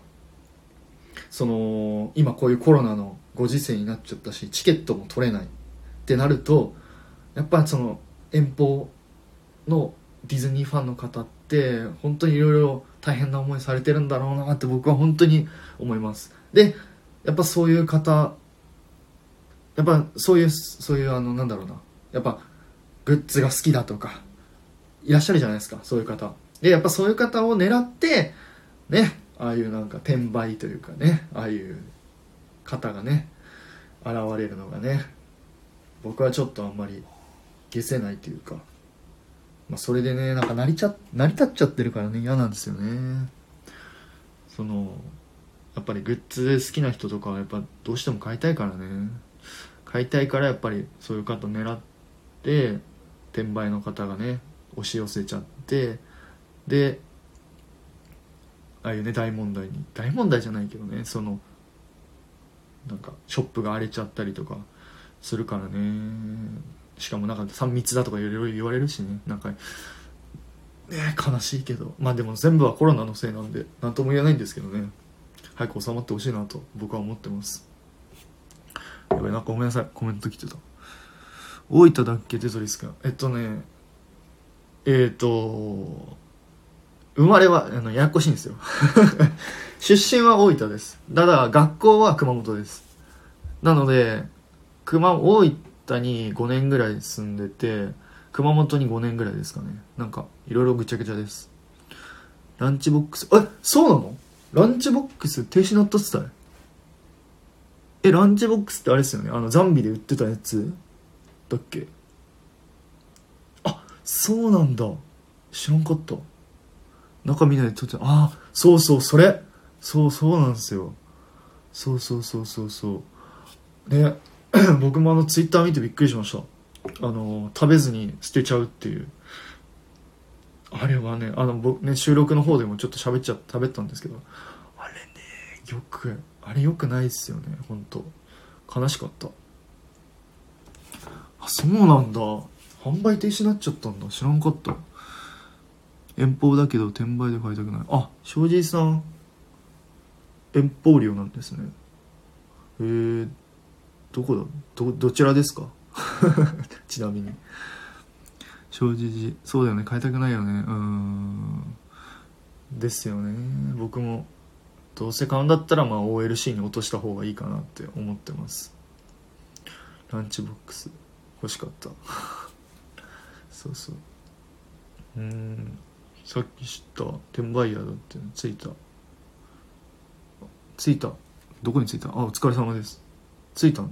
Speaker 1: その今こういうコロナのご時世になっちゃったしチケットも取れないってなるとやっぱその遠方のディズニーファンの方って本当にいろいろ大変な思いされてるんだろうなって僕は本当に思います。でやっぱそういう方やっぱそういうそういうあのなんだろうな。やっぱグッズが好きだとかいらっしゃるじゃないですかそういう方。でやっぱそういう方を狙ってねああいうなんか転売というかねああいう方がね現れるのがね僕はちょっとあんまり消せないというか、まあ、それでねなんか成りちゃ成り立っちゃってるからね嫌なんですよね。そのやっぱりグッズ好きな人とかはやっぱどうしても買いたいからね。買いたいからやっぱりそういう方狙って転売の方がね押し寄せちゃってでああいうね大問題に大問題じゃないけどねそのなんかショップが荒れちゃったりとかするからね。しかもなんか3密だとかいろいろ言われるしね。なんかね悲しいけど。まあでも全部はコロナのせいなんで何とも言えないんですけどね。早く収まってほしいなと僕は思ってます。やばいなんかごめんなさい。コメント来てた。大分だっけテトリス君。えっとねえっ、ー、と生まれはあのややこしいんですよ。出身は大分です。ただ学校は熊本です。なので熊大分に5年ぐらい住んでて熊本に5年ぐらいですかね。なんかいろいろぐちゃぐちゃです。ランチボックスえそうなの？ランチボックス停止になったっつったえランチボックスってあれですよね？あのザンビで売ってたやつ？だっけ？あそうなんだ。知らんかった。中見ないで撮ってあそうそうそれ。そうそうなんですよ。そうそうそうそうそう。ね。僕もあのツイッター見てびっくりしました。あの食べずに捨てちゃうっていう。あれはねあの僕ね収録の方でもちょっと喋っちゃ食べたんですけどあれねよくあれよくないっすよね本当悲しかった。あそうなんだ。販売停止になっちゃったんだ。知らんかった。遠方だけど転売で買いたくない。あ庄司さん。遠方料なんですね。へえー、どこだ？どどちらですか？ちなみに。正直そうだよね。買いたくないよね。うん。ですよね。僕もどうせ買うんだったらまあ OLC に落とした方がいいかなって思ってます。ランチボックス欲しかった。そうそう。うん。さっき知った。転売ヤーだってついた。着いた。どこに着いた？あお疲れ様です着いたの？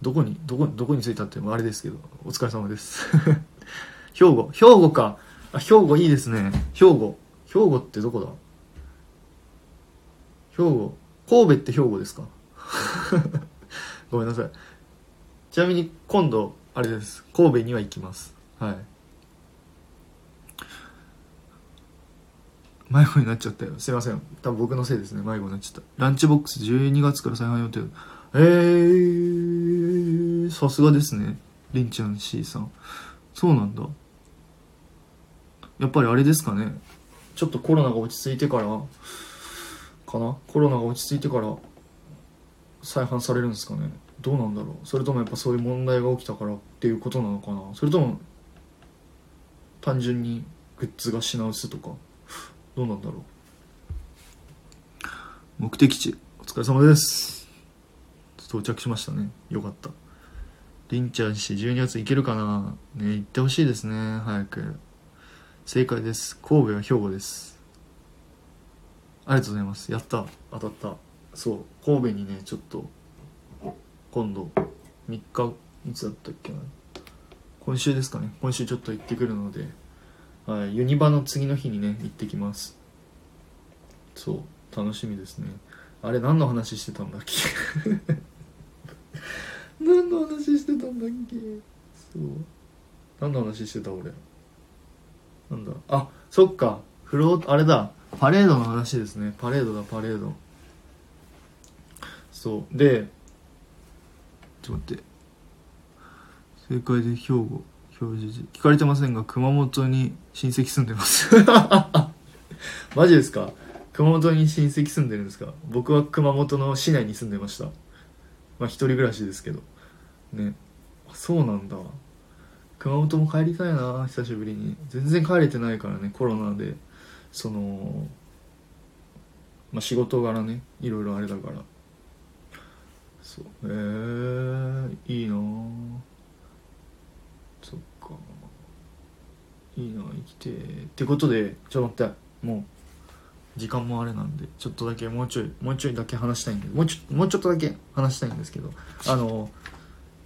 Speaker 1: どこに？どこ？どこに着いたってあれですけどお疲れ様です。兵庫。兵庫か。あ兵庫いいですね。兵庫。兵庫ってどこだ？兵庫。神戸って兵庫ですか？ごめんなさい。ちなみに今度あれです。神戸には行きます。はい。迷子になっちゃったよ。すいません。多分僕のせいですね。迷子になっちゃった。ランチボックス12月から再販予定。えー、さすがですね。りんちゃん C さん。そうなんだ。やっぱりあれですかね。ちょっとコロナが落ち着いてからかな。コロナが落ち着いてから再販されるんですかね。どうなんだろう。それともやっぱそういう問題が起きたからっていうことなのかな。それとも単純にグッズが品薄とか。どうなんだろう。目的地お疲れ様です。到着しましたね。よかった。りんちゃん氏12月行けるかな？ね行ってほしいですね早く。正解です。神戸は兵庫です。ありがとうございます。やった。当たった。そう。神戸にねちょっと今度3日いつだったっけな？今週ですかね。今週ちょっと行ってくるのではい、ユニバの次の日にね行ってきます。そう。楽しみですね。あれ何の話してたんだっけ？何の話してたんだっけ？そう何の話してた俺？なんだ？あそっか。フローあれだ。パレードの話ですね。パレードだパレード。そう。でちょっと待って。正解で兵庫表示時聞かれてませんが熊本に親戚住んでます。マジですか？熊本に親戚住んでるんですか？僕は熊本の市内に住んでましたまあ一人暮らしですけど。ね。そうなんだ。熊本も帰りたいな久しぶりに。全然帰れてないからねコロナで。そのまあ仕事柄ねいろいろあれだから。そう。えー、いいな。そっか。いいな生きて。ってことでちょっと待ってもう時間もあれなんでちょっとだけもうちょいもうちょいだけ話したいんでもうちょもうちょっとだけ話したいんですけどあの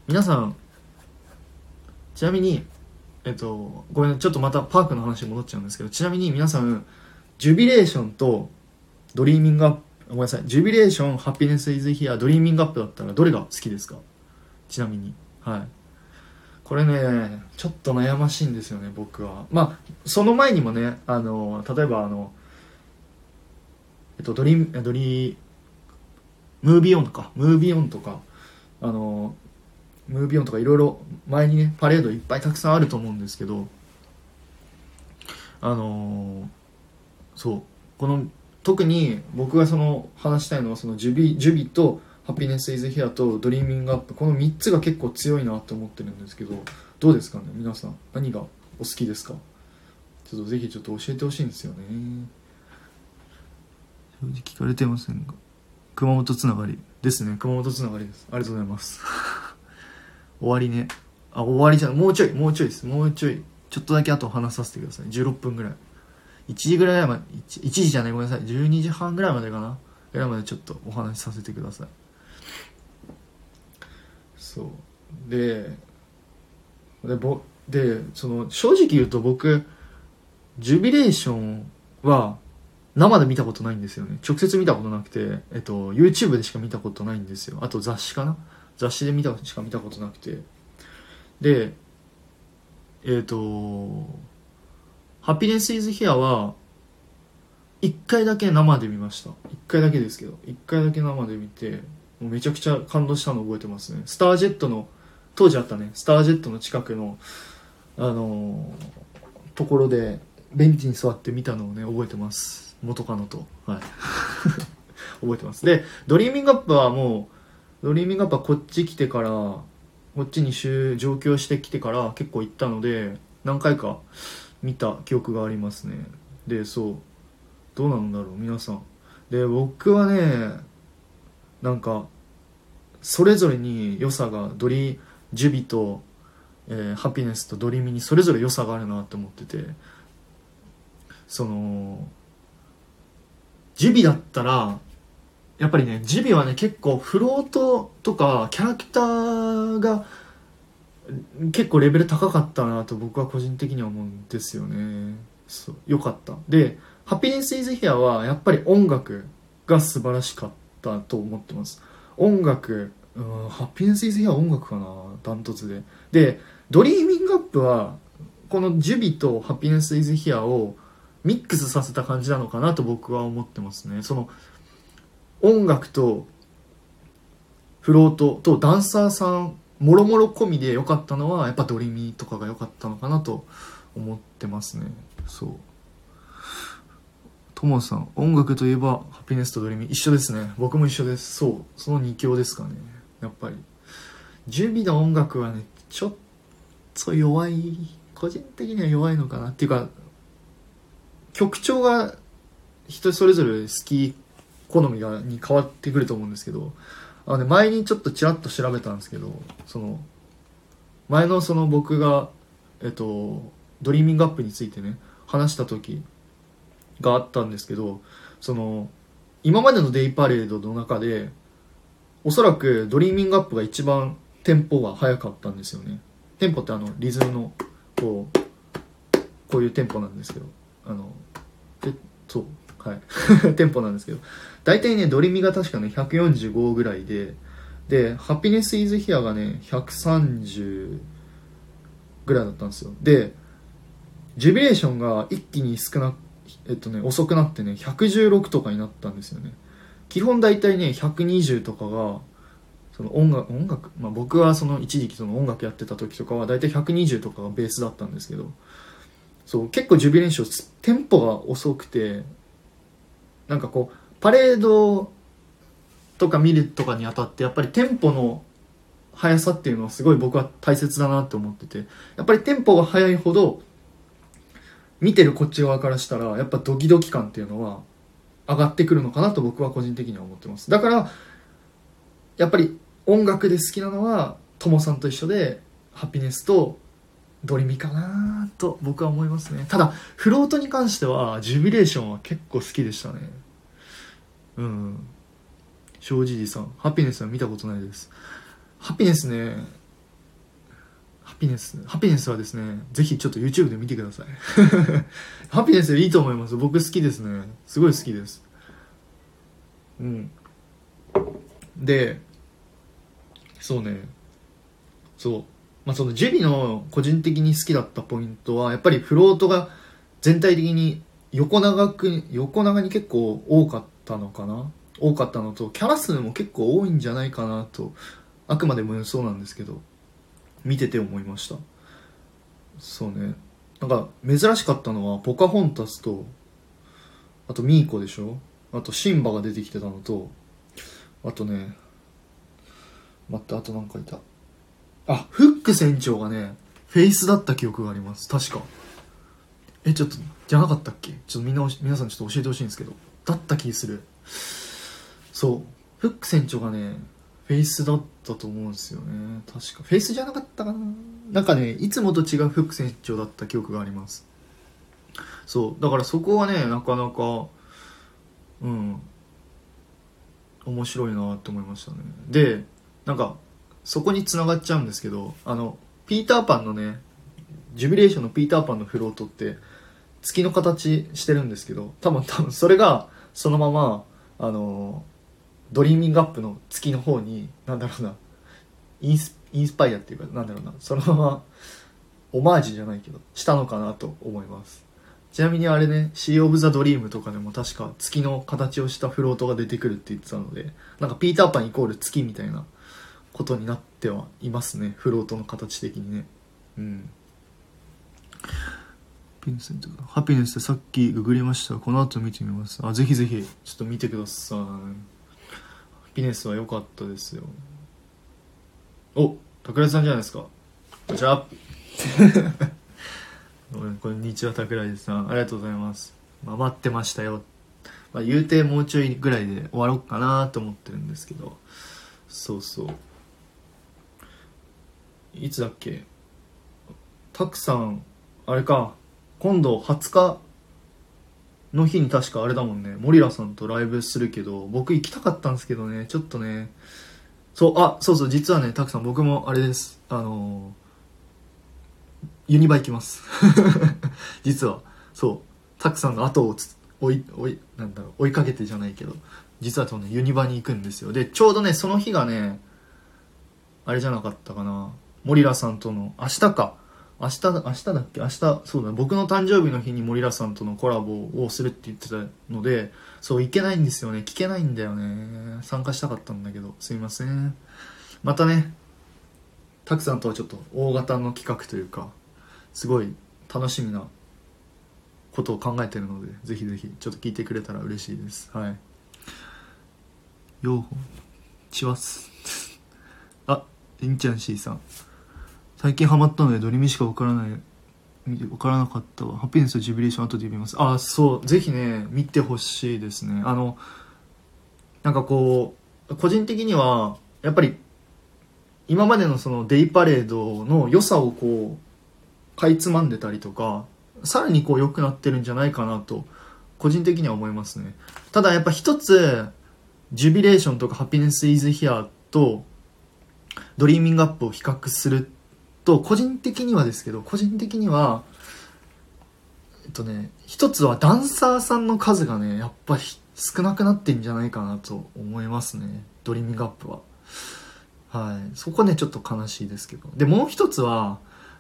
Speaker 1: 皆さんちなみにえっとごめんちょっとまたパークの話に戻っちゃうんですけどちなみに皆さんジュビレーションとドリーミングアップごめんなさいジュビレーションハピネスイズヒアドリーミングアップだったらどれが好きですか？ちなみに。はい。これねちょっと悩ましいんですよね僕は。まあその前にもねあの例えばあのえっとドリードリームービンオンとかムービンオンとかあのムービンオンとかいろいろ前にねパレードいっぱいたくさんあると思うんですけどあのそうこの特に僕がその話したいのはそのジュビジュビとハピネス・イズ・ヒアとドリーミング・アップこの3つが結構強いなって思ってるんですけどどうですかね皆さん。何がお好きですか？ちょっとぜひちょっと教えてほしいんですよね。正直聞かれてませんが。熊本つながりですね。熊本つながりです。ありがとうございます。終わりね。あ終わりじゃない。もうちょい。もうちょいです。もうちょい。ちょっとだけあと話させてください。16分ぐらい。1時ぐらいまで 1, 1時じゃない。ごめんなさい。12時半ぐらいまでかな。ぐらいまでちょっとお話しさせてください。そう。ででぼでその正直言うと僕ジュビレーションは生で見たことないんですよね。直接見たことなくて、えっと、YouTube でしか見たことないんですよ。あと雑誌かな？雑誌で見たしか見たことなくて。でえっ、とハピネスイズヒアは1回だけ生で見ました。1回だけですけど1回だけ生で見てもうめちゃくちゃ感動したの覚えてますね。スタージェットの当時あったね。スタージェットの近くのあのー、ところでベンチに座って見たのをね覚えてます。元カノと。はい。覚えてます。でドリーミングアップはもうドリーミングアップはこっち来てからこっちに上京してきてから結構行ったので何回か見た記憶がありますね。でそう。どうなんだろう皆さん。で僕はねなんかそれぞれに良さがドリジュビと、えー、ハピネスとドリミにそれぞれ良さがあるなって思っててそのジビだったらやっぱりねジュビはね結構フロートとかキャラクターが結構レベル高かったなと僕は個人的には思うんですよね。そうよかった。でハピネス・イズ・ヒアはやっぱり音楽が素晴らしかったと思ってます。音楽うんハッピネス・イズ・ヒア音楽かなダントツで。でドリーミング・アップはこのジュビとハピネス・イズ・ヒアをミックスさせた感じなのかなと僕は思ってますね。その音楽とフロートとダンサーさんもろもろ込みで良かったのはやっぱドリミとかが良かったのかなと思ってますね。そう。ともさん音楽といえばハピネスとドリミ一緒ですね。僕も一緒です。そう。その2強ですかね。やっぱり。準備の音楽はねちょっと弱い。個人的には弱いのかな。っていうか曲調が人それぞれ好き好みがに変わってくると思うんですけどあの、ね、前にちょっとちらっと調べたんですけどその前のその僕がえっとドリーミングアップについてね話した時があったんですけどその今までのデイパレードの中でおそらくドリーミングアップが一番テンポが速かったんですよね。テンポってあのリズムのこうこういうテンポなんですけど。あのでそうはい。テンポなんですけど。大体ねドリミが確かね145ぐらいででハピネス・イズ・ヒアがね130ぐらいだったんですよ。でジュビレーションが一気に少なえっとね遅くなってね116とかになったんですよね。基本大体ね120とかがその音楽音楽、まあ、僕はその一時期その音楽やってた時とかは大体120とかがベースだったんですけど。そう結構ジュビレーショテンポが遅くてなんかこうパレードとか見るとかにあたってやっぱりテンポの速さっていうのはすごい僕は大切だなって思っててやっぱりテンポが速いほど見てるこっち側からしたらやっぱドキドキ感っていうのは上がってくるのかなと僕は個人的には思ってます。だからやっぱり音楽で好きなのはともさんと一緒でハピネスとドリミかなと僕は思いますね。ただフロートに関してはジュビレーションは結構好きでしたね。うん。正直さんハピネスは見たことないです。ハピネスね。ハピネスハピネスはですねぜひちょっと YouTube で見てください。ハピネスいいと思います。僕好きですね。すごい好きです。うん。でそうね。そう。まあ、そのジュビの個人的に好きだったポイントはやっぱりフロートが全体的に横長く横長に結構多かったのかな？多かったのとキャラ数も結構多いんじゃないかなとあくまでもそうなんですけど見てて思いました。そうね。なんか珍しかったのはポカホンタスとあとミーコでしょ？あとシンバが出てきてたのとあとね待ってあとなんかいた。あフック船長がねフェイスだった記憶があります。確か。えちょっとじゃなかったっけ？ちょっとみんな皆さんちょっと教えてほしいんですけど。だった気する。そう。フック船長がねフェイスだったと思うんですよね。確か。フェイスじゃなかったかな？なんかねいつもと違うフック船長だった記憶があります。そう。だからそこはねなかなかうん。面白いなって思いましたね。でなんかそこにつながっちゃうんですけどあのピーターパンのねジュビレーションのピーターパンのフロートって月の形してるんですけど多分多分それがそのままあのドリーミングアップの月の方になんだろうなインスインスパイアっていうかなんだろうなそのままオマージュじゃないけどしたのかなと思います。ちなみにあれね「シー・オブ・ザ・ドリーム」とかでも確か月の形をしたフロートが出てくるって言ってたのでなんかピーターパンイコール月みたいなことになってはいますね。フロートの形的にね。うん。ピンセントハピネスってさっきググりました。この後見てみます。あぜひぜひ。ちょっと見てください。ハピネスは良かったですよ。お桜井さんじゃないですか。こ んにちはこんにちは桜井さんありがとうございます、まあ、待ってましたよ、まあ、言うてもうちょいぐらいで終わろうかなと思ってるんですけど。そうそういつだっけ？たくさんあれか。今度20日の日に確かあれだもんね。モリラさんとライブするけど僕行きたかったんですけどね。ちょっとね。そうあそうそう実はねたくさん僕もあれです。あのユニバ行きます。実は。そう。たくさんの後をつ追い追いなんだろう追いかけてじゃないけど。実はそのユニバに行くんですよ。でちょうどねその日がねあれじゃなかったかな。モリラさんとの明日か。明日明日だっけ？明日そうだ僕の誕生日の日にモリラさんとのコラボをするって言ってたのでそう行けないんですよね。聞けないんだよね。参加したかったんだけど。すいません。またねたくさんとはちょっと大型の企画というかすごい楽しみなことを考えてるのでぜひぜひちょっと聞いてくれたら嬉しいです。はい。ようちわす。ありんちゃん C さん。最近ハマったのでドリミしか分からない分からなかったわ。ハッピーネスとジュビレーション後で読みます。あそう。ぜひね見てほしいですね。あのなんかこう個人的にはやっぱり今までのそのデイパレードの良さをこうかいつまんでたりとかさらにこう良くなってるんじゃないかなと個人的には思いますね。ただやっぱ一つジュビレーションとかハピネスイズヒアとドリーミングアップを比較すると個人的にはですけど個人的にはえっとね一つはダンサーさんの数がねやっぱり少なくなってんじゃないかなと思いますね。ドリーミングアップは。はい。そこねちょっと悲しいですけど。でもう一つは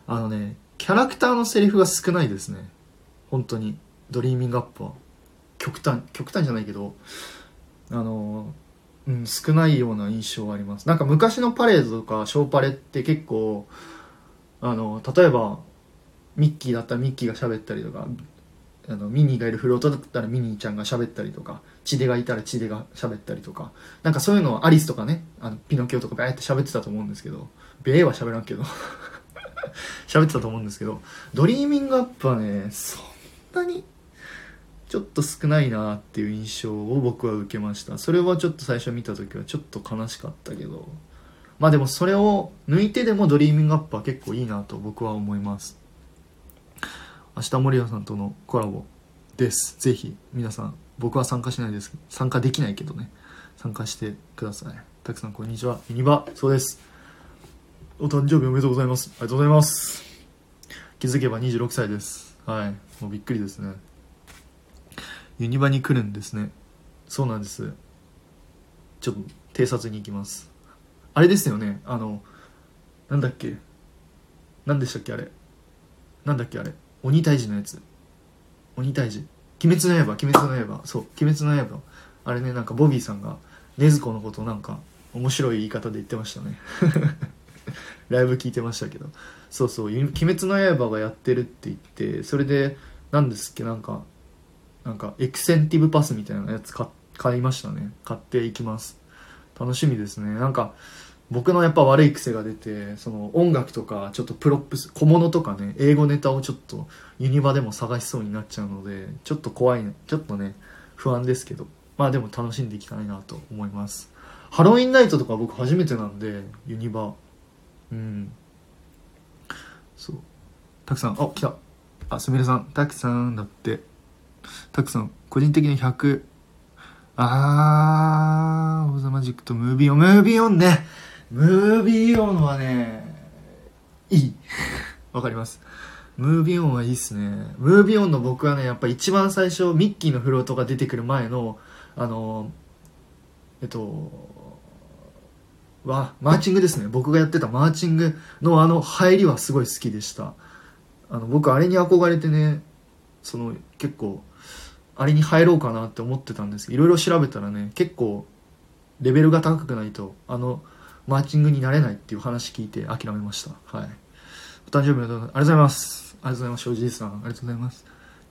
Speaker 1: あのねキャラクターのセリフが少ないですね。本当に。ドリーミングアップは。極端極端じゃないけどあのうん少ないような印象があります。なんか昔のパレードとかショーパレって結構あの例えばミッキーだったらミッキーが喋ったりとかあのミニーがいるフロートだったらミニーちゃんが喋ったりとかチデがいたらチデが喋ったりとかなんかそういうのをアリスとかねあのピノキオとかベーって喋ってたと思うんですけどベーは喋らんけど 喋ってたと思うんですけどドリーミングアップはねそんなにちょっと少ないなっていう印象を僕は受けました。それはちょっと最初見た時はちょっと悲しかったけど。まあでもそれを抜いてでもドリーミングアップは結構いいなと僕は思います。明日森谷さんとのコラボです。ぜひ皆さん僕は参加しないです。参加できないけどね。参加してください。たくさんこんにちは。ユニバそうです。お誕生日おめでとうございます。ありがとうございます。気づけば26歳です。はい。もうびっくりですね。ユニバに来るんですね。そうなんです。ちょっと偵察に行きます。あれですよね。あのなんだっけ。何でしたっけあれ。なんだっけあれ。鬼退治のやつ。鬼退治。鬼滅の刃鬼滅の刃。そう鬼滅の刃。あれねなんかボビーさんが禰豆子のことなんか面白い言い方で言ってましたね。ライブ聞いてましたけど。そうそう「鬼滅の刃」がやってるって言ってそれで何ですっけなんかなんかエクセンティブパスみたいなやつ買買いましたね。買っていきます。楽しみですね。なんか僕のやっぱ悪い癖が出てその音楽とかちょっとプロップス小物とかね映画ネタをちょっとユニバでも探しそうになっちゃうのでちょっと怖いちょっとね不安ですけど。まあでも楽しんでいきたいなと思います。ハロウィンナイトとか僕初めてなんでユニバ。うん。そう。たくさん。あ来た。あすみれさん。たくさんだって。たくさん。個人的に100あーオーザマジックとムービーオン。ムービーオンね。ムービーオンはねいい。わかります。ムービーオンはいいっすね。ムービーオンの僕はねやっぱ一番最初ミッキーのフロートが出てくる前のあのえっとはマーチングですね。僕がやってたマーチングのあの入りはすごい好きでした。あの僕あれに憧れてねその結構あれに入ろうかなって思ってたんですけどいろいろ調べたらね結構レベルが高くないとあのマーチングになれないっていう話聞いて諦めました。はい。お誕生日おめでとうありがとうございます。ありがとうございます庄司さん。ありがとうございます。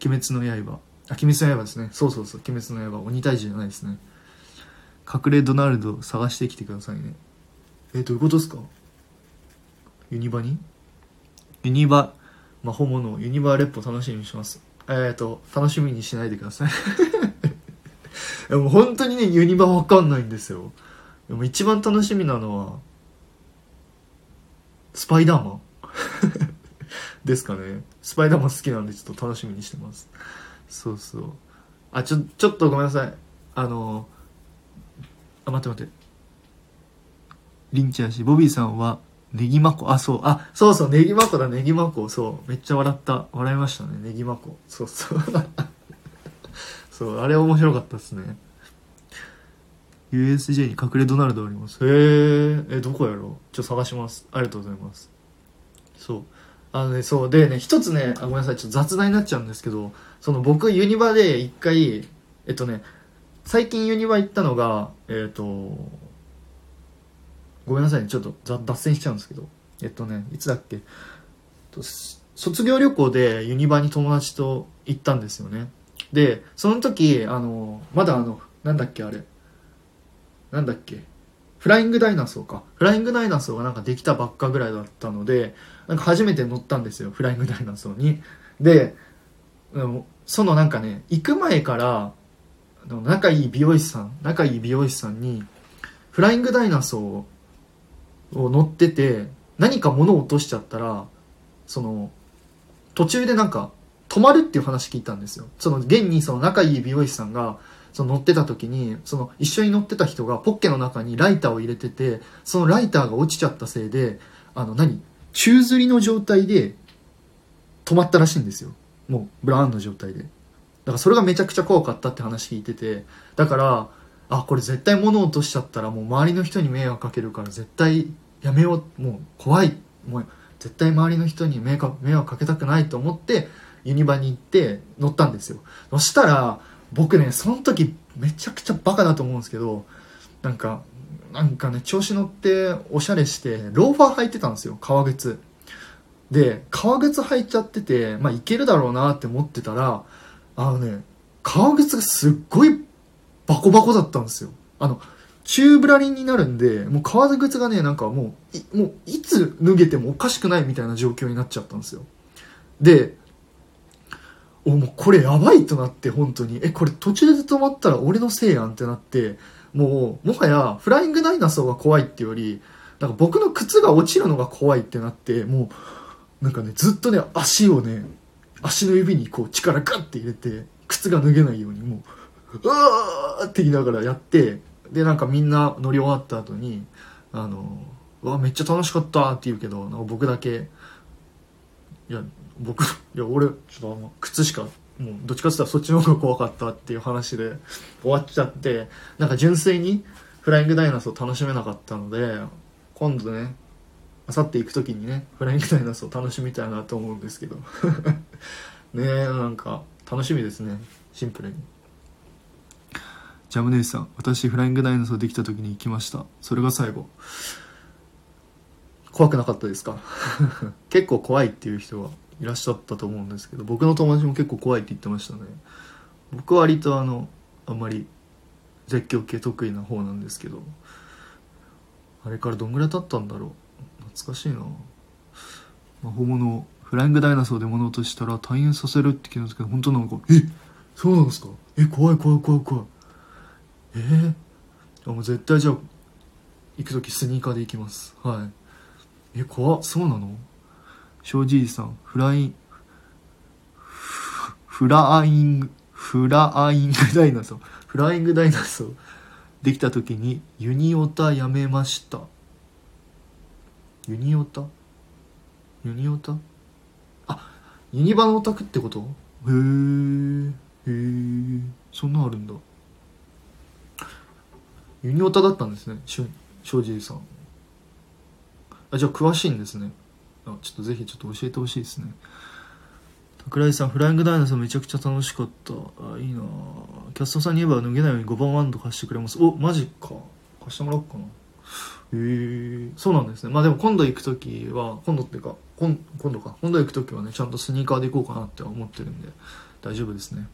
Speaker 1: 鬼滅の刃。あ鬼滅の刃ですね。そうそうそう。鬼滅の刃。鬼退治じゃないですね。隠れドナルド探してきてくださいね。えどういうことですか？ユニバに？ユニバ魔法物。ユニバーレッポ楽しみにします。えっ、ー、と楽しみにしないでください。でも本当にねユニバわかんないんですよ。でも一番楽しみなのはスパイダーマン。ですかね。スパイダーマン好きなんでちょっと楽しみにしてます。そうそう。あちょちょっとごめんなさい。あのあ待って待って。リンチやしボビーさんはネギマコ？あそう。あそうそう。ネギマコだ。ネギマコ。そう。めっちゃ笑った。笑いましたね。ネギマコ。そうそう。そう。あれ面白かったっすね。USJ に隠れドナルドあります。へえどこやろう？ちょっと探します。ありがとうございます。そう。あのねそう。でね一つねあごめんなさい。ちょっと雑談になっちゃうんですけどその僕ユニバで一回えっとね最近ユニバ行ったのがえっ、とごめんなさいね。ちょっと脱線しちゃうんですけど。えっとねいつだっけ？卒業旅行でユニバに友達と行ったんですよね。でその時あのまだあのなんだっけあれ？なんだっけ？フライングダイナソーか。フライングダイナソーがなんかできたばっかぐらいだったのでなんか初めて乗ったんですよ。フライングダイナソーに。でそのなんかね行く前から仲いい美容師さん仲いい美容師さんにフライングダイナソーを乗ってて何か物を落としちゃったらその途中でなんか止まるっていう話聞いたんですよ。その現にその仲いい美容師さんがその乗ってた時にその一緒に乗ってた人がポッケの中にライターを入れててそのライターが落ちちゃったせいであの何？宙吊りの状態で止まったらしいんですよ。もうブラーンの状態で。だからそれがめちゃくちゃ怖かったって話聞いててだからあこれ絶対物落としちゃったらもう周りの人に迷惑かけるから絶対やめようもう怖い。もう絶対周りの人に迷惑迷惑かけたくないと思ってユニバに行って乗ったんですよ。そしたら僕ねその時めちゃくちゃバカだと思うんですけどなんかなんかね調子乗っておしゃれしてローファー履いてたんですよ革靴。で革靴履いちゃっててまあいけるだろうなって思ってたらあのね革靴がすっごいバコバコだったんですよ。あの宙ぶらりんになるんでもう革靴がねなんかもういもういつ脱げてもおかしくないみたいな状況になっちゃったんですよ。でおもうこれやばいとなって本当に。えこれ途中で止まったら俺のせいやんってなってもうもはやフライングダイナソーが怖いってよりなんか僕の靴が落ちるのが怖いってなってもうなんかねずっとね足をね足の指にこう力ガッて入れて靴が脱げないようにもううわーって言いながらやってでなんかみんな乗り終わった後にあのうわめっちゃ楽しかったって言うけどなんか僕だけいや僕いや俺ちょっとあの靴しかもうどっちかって言ったらそっちの方が怖かったっていう話で終わっちゃってなんか純粋にフライングダイナソー楽しめなかったので今度ねあさって行く時にねフライングダイナソー楽しみたいなと思うんですけど。ねえなんか楽しみですねシンプルに。ジャム姉さん私フライングダイナソーできた時に行きました。それが最後。怖くなかったですか？結構怖いっていう人がいらっしゃったと思うんですけど僕の友達も結構怖いって言ってましたね。僕は割とあのあんまり絶叫系得意な方なんですけどあれからどんぐらい経ったんだろう。懐かしいな。魔法物をフライングダイナソーで物落としたら退院させるって聞いたんですけど本当なのかえそうなんですか？え怖い怖い怖い怖い。えー、あもう絶対じゃあ行く時スニーカーで行きます。はい。え怖っ。そうなの？庄司さんフラインフライングフライングダイナソー。フライングダイナソー。できた時にユニオタやめました。ユニオタ？ユニオタ？あユニバのオタクってこと？へえへえそんなあるんだ。ユニオタだったんですねしゅ庄司さん。あじゃあ詳しいんですね。ちょっとぜひちょっと教えてほしいですね。桜井さんフライングダイナソーめちゃくちゃ楽しかった。あいいな。キャストさんに言えば脱げないように5番ワンド貸してくれます。おマジか。貸してもらおうかな。へえ。そうなんですね。まあでも今度行く時は今度っていうか今今度か。今度行く時はねちゃんとスニーカーで行こうかなって思ってるんで大丈夫ですね。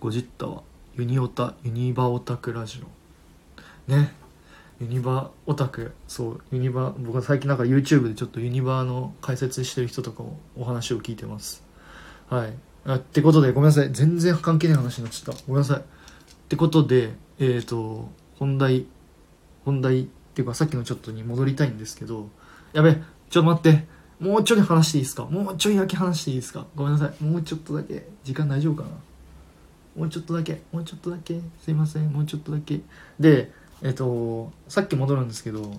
Speaker 1: ゴジッタはユニオタユニバオタクラジオ。ね。ユニバーオタク。そうユニバ僕は最近なんか YouTube でちょっとユニバの解説してる人とかもお話を聞いてます。はい。あってことでごめんなさい。全然関係ない話になっちゃった。ごめんなさい。ってことでえっ、ー、と本題本題っていうかさっきのちょっとに戻りたいんですけど。やべちょっと待って。もうちょい話していいですか？もうちょいだけ話していいですか？ごめんなさい。もうちょっとだけ。時間大丈夫かな？もうちょっとだけ。もうちょっとだけ。すいません。もうちょっとだけ。でえっとさっき戻るんですけど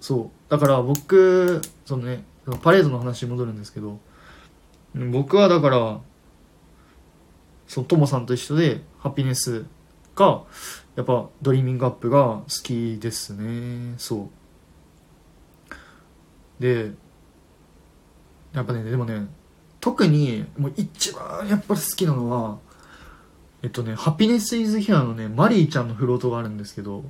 Speaker 1: そう。だから僕そのねパレードの話に戻るんですけど僕はだからそうトモさんと一緒でハピネスがやっぱドリーミングアップが好きですね。そう。でやっぱねでもね特にもう一番やっぱり好きなのはえっとねハピネスイズヒアのねマリーちゃんのフロートがあるんですけど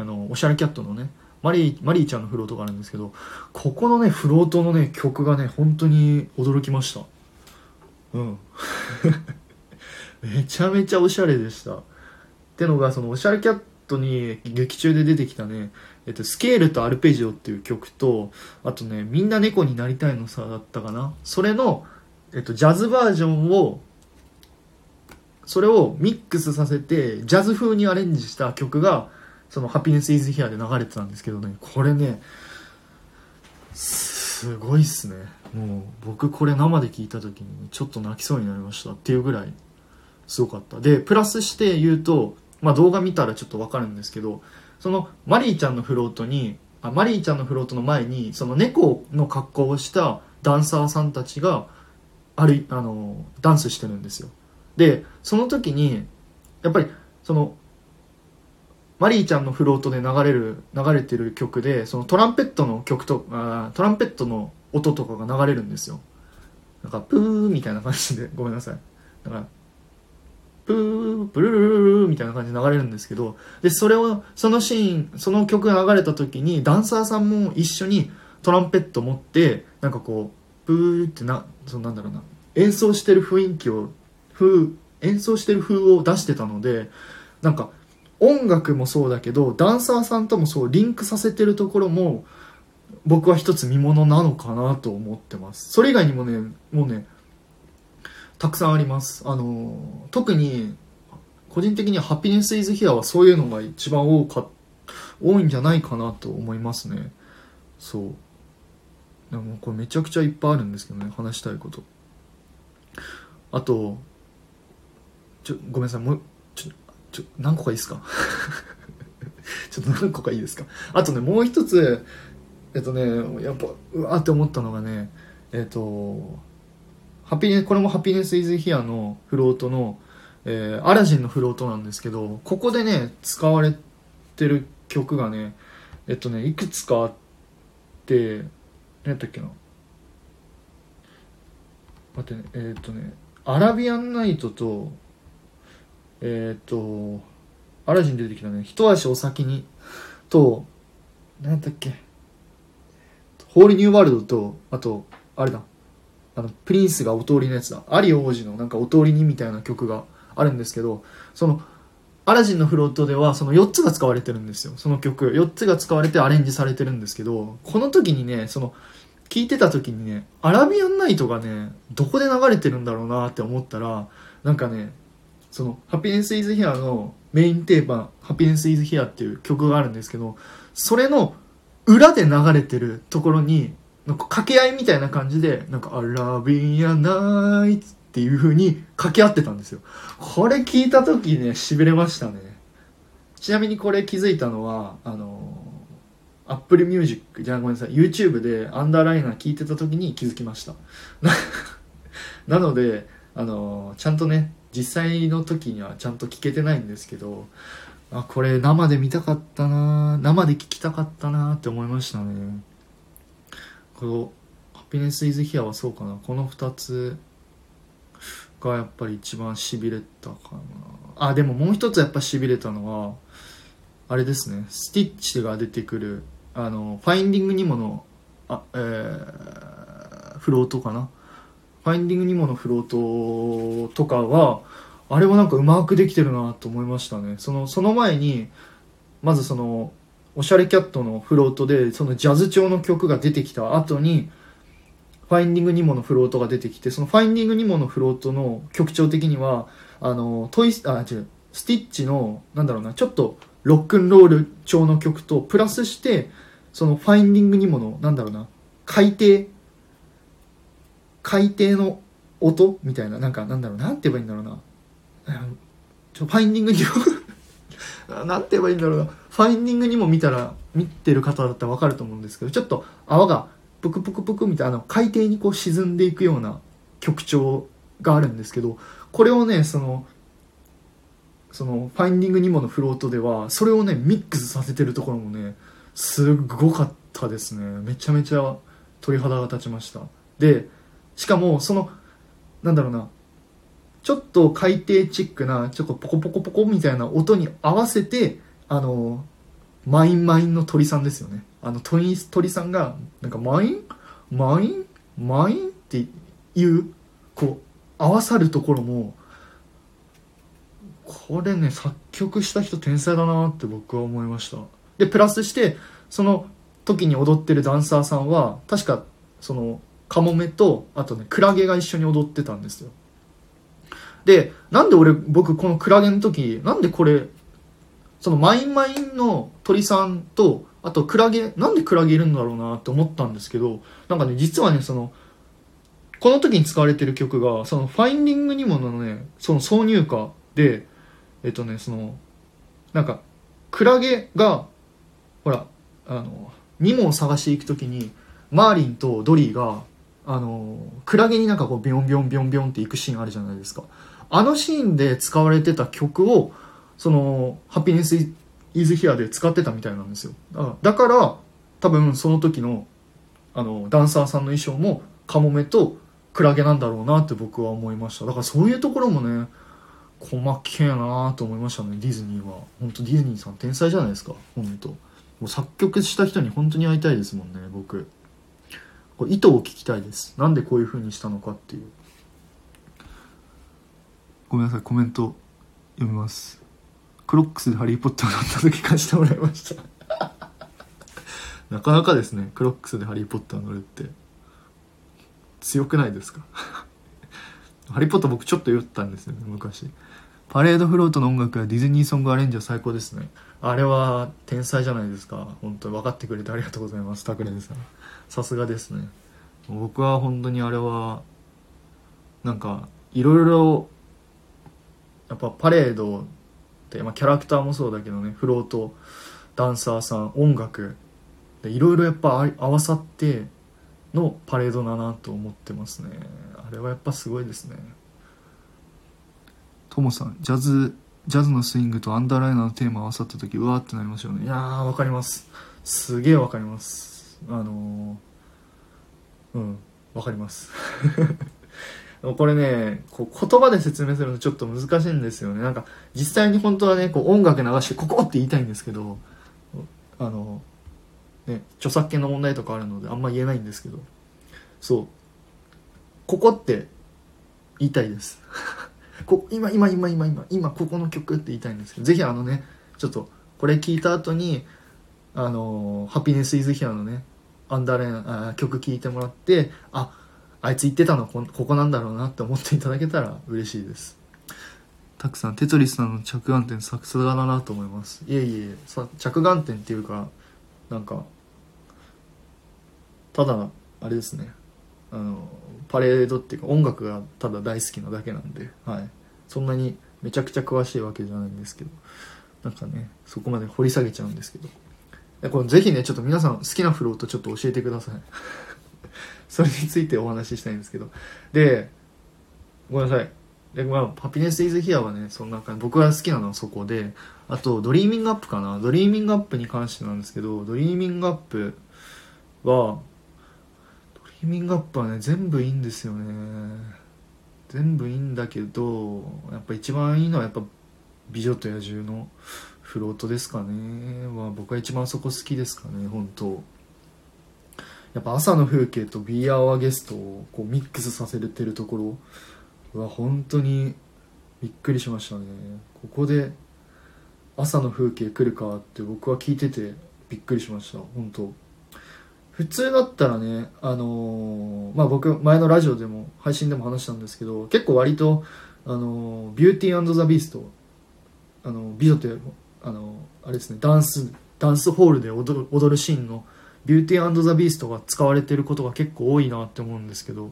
Speaker 1: あのおしゃれキャットのねマリーマリーちゃんのフロートがあるんですけどここのねフロートのね曲がね本当に驚きました。うん。めちゃめちゃおしゃれでした。ってのがそのおしゃれキャットに劇中で出てきたね、えっと、スケールとアルペジオっていう曲とあとねみんな猫になりたいのさだったかな。それの、えっと、ジャズバージョンをそれをミックスさせてジャズ風にアレンジした曲がそのハピネスイズヒアで流れてたんですけどね。これねすごいっすね。もう僕これ生で聞いた時にちょっと泣きそうになりましたっていうぐらいすごかった。でプラスして言うと、まあ、動画見たらちょっと分かるんですけどそのマリーちゃんのフロートにあマリーちゃんのフロートの前にその猫の格好をしたダンサーさんたちがあるあのダンスしてるんですよ。でその時にやっぱりそのマリーちゃんのフロートで流れる流れてる曲でそのトランペットの曲とあトランペットの音とかが流れるんですよ。なんかプーみたいな感じで。ごめんなさい。だからプープルルルルみたいな感じで流れるんですけどでそれをそのシーンその曲が流れた時にダンサーさんも一緒にトランペット持ってなんかこうプーってなそのなんだろうな演奏してる雰囲気を風演奏してる風を出してたのでなんか音楽もそうだけどダンサーさんともそうリンクさせてるところも僕は一つ見ものなのかなと思ってます。それ以外にもねもうねたくさんあります。あの特に個人的にはハピネスイズヒアはそういうのが一番多か多いんじゃないかなと思いますね。そう。でもこれめちゃくちゃいっぱいあるんですけどね話したいこと。あとちょごめんなさい。もうちょ何個かいいですか？ちょっと何個かいいですか？あとねもう一つえっとねやっぱうわーって思ったのがねえっとハピネこれもハピネスイズヒアのフロートの、えー、アラジンのフロートなんですけどここでね使われてる曲がねえっとねいくつかあっって何やったっけな？待ってねえーっとねアラビアンナイトとえーっとアラジン出てきたね。一足お先に。と何やったっけ。ホーリーニューワールドとあとあれだ。あのプリンスがお通りのやつだ。アリ王子のなんかお通りにみたいな曲があるんですけどそのアラジンのフロートではその4つが使われてるんですよ。その曲4つが使われてアレンジされてるんですけどこの時にねその聞いてた時にねアラビアンナイトがねどこで流れてるんだろうなって思ったらなんかねその「ハピネス・イズ・ヒア」のメインテーマ「ハピネス・イズ・ヒア」っていう曲があるんですけどそれの裏で流れてるところになんか掛け合いみたいな感じでなんか「アラビアンナイト」っていう風に掛け合ってたんですよ。これ聞いた時ね痺れましたね。ちなみにこれ気づいたのはあのアップルミュージックじゃあごめんなさい YouTube でアンダーライナー聞いてた時に気づきました。な なのであのちゃんとね実際の時にはちゃんと聞けてないんですけどあこれ生で見たかったな生で聞きたかったなって思いましたね。この「ハピネス・イズ・ヒア」はそうかな。この2つがやっぱり一番しびれたかな。あでももう一つやっぱしびれたのはあれですね。スティッチが出てくるあのファインディングニモのあえー、フロートかな。ファインディングニモのフロートとかはあれはなんかうまくできてるなと思いましたね。そのその前にまずそのおしゃれキャットのフロートでそのジャズ調の曲が出てきた後にファインディングニモのフロートが出てきてそのファインディングニモのフロートの曲調的にはあのトイあ違うスティッチのなんだろうなちょっとロックンロール調の曲とプラスしてそのファインディングニモのなんだろうな海底海底の音みたいななんかなんだろうなんて言えばいいんだろうな。ちょファインディングにも。なんて言えばいいんだろうな。ファインディングにも見たら見てる方だったら分かると思うんですけどちょっと泡がプクプクプクみたいなあの海底にこう沈んでいくような曲調があるんですけどこれをねそのそのファインディングニモのフロートではそれをねミックスさせてるところもねすごかったですね。めちゃめちゃ鳥肌が立ちました。でしかもそのなんだろうなちょっと海底チックなちょっとポコポコポコみたいな音に合わせてあのマインマインの鳥さんですよね。あの鳥鳥さんがなんかマイン？マイン？マインっていうこう合わさるところもこれね作曲した人天才だなって僕は思いました。でプラスしてその時に踊ってるダンサーさんは確かそのカモメとあとねクラゲが一緒に踊ってたんですよ。でなんで俺僕このクラゲの時なんでこれそのマインマインの鳥さんとあとクラゲなんでクラゲいるんだろうなって思ったんですけどなんかね実はねそのこの時に使われてる曲がそのファインディングにものねその挿入歌でえっとねそのなんかクラゲがほらあのニモを探していく時にマーリンとドリーがあのクラゲになんかこうビョンビョンビョンビョンっていくシーンあるじゃないですか。あのシーンで使われてた曲をその「ハピネス・イズ・ヒア」で使ってたみたいなんですよ。だから多分その時のあのダンサーさんの衣装もカモメとクラゲなんだろうなって僕は思いました。だからそういうところもね細けえなと思いましたねディズニーは。本当ディズニーさん天才じゃないですか本当。もう作曲した人に本当に会いたいですもんね僕。これ意図を聞きたいです。なんでこういう風にしたのかっていう。ごめんなさいコメント読みます。クロックスでハリー・ポッター乗った時貸してもらいました。なかなかですね。クロックスでハリー・ポッター乗るって。強くないですか？ハリー・ポッター僕ちょっと酔ったんですよね昔。パレードフロートの音楽やディズニーソングアレンジは最高ですね。あれは天才じゃないですか。本当に分かってくれてありがとうございます。タクレンさんさすがですね。僕は本当にあれはなんかいろいろやっぱパレードって、まあ、キャラクターもそうだけどねフロートダンサーさん音楽でいろいろやっぱあ合わさってのパレードだなと思ってますね。あれはやっぱすごいですね。トモさんジャズジャズのスイングとアンダーライナーのテーマ合わさった時うわーってなりますよね。いやーわかります。すげえわかりますあのーうんわかります。これねこう言葉で説明するのちょっと難しいんですよね。なんか実際に本当はねこう音楽流してここって言いたいんですけどあのね著作権の問題とかあるのであんま言えないんですけど。そう。ここって言いたいです。こ今今今今今今ここの曲って言いたいんですけど。ぜひあのねちょっとこれ聞いた後にあのハピネス・イズ・ヒアのねアンダーレンあ曲聴いてもらってああいつ言ってたのこここなんだろうなって思っていただけたら 嬉しいです。たくさんテトリスさんの着眼点さすがだなと思います。いえいえさ着眼点っていうかなんかただあれですね。あのパレードっていうか音楽がただ大好きなだけなんで、はい、そんなにめちゃくちゃ詳しいわけじゃないんですけどなんかねそこまで掘り下げちゃうんですけどこれぜひねちょっと皆さん好きなフロートちょっと教えてください それについてお話ししたいんですけどでごめんなさいで、まあ、ハピネス・イズ・ヒアはね、そんな感じ。僕が好きなのはそこで、あと、ドリーミングアップかな。ドリーミングアップに関してなんですけど、ドリーミングアップは、ドリーミングアップはね、全部いいんですよね。全部いいんだけど、やっぱ一番いいのはやっぱ、美女と野獣のフロートですかね。まあ僕は一番そこ好きですかね、本当。やっぱ朝の風景と Be Our Guest をこうミックスさせてるところ、うわ本当にびっくりしましたね。ここで朝の風景来るかって僕は聞いててびっくりしました。本当。普通だったらねあのー、まあ僕前のラジオでも配信でも話したんですけど結構割とあのー、ビューティーザ・ビーストあの美女ってあのあれですねダンスダンスホールで踊る踊るシーンのビューティーザ・ビーストが使われてることが結構多いなって思うんですけど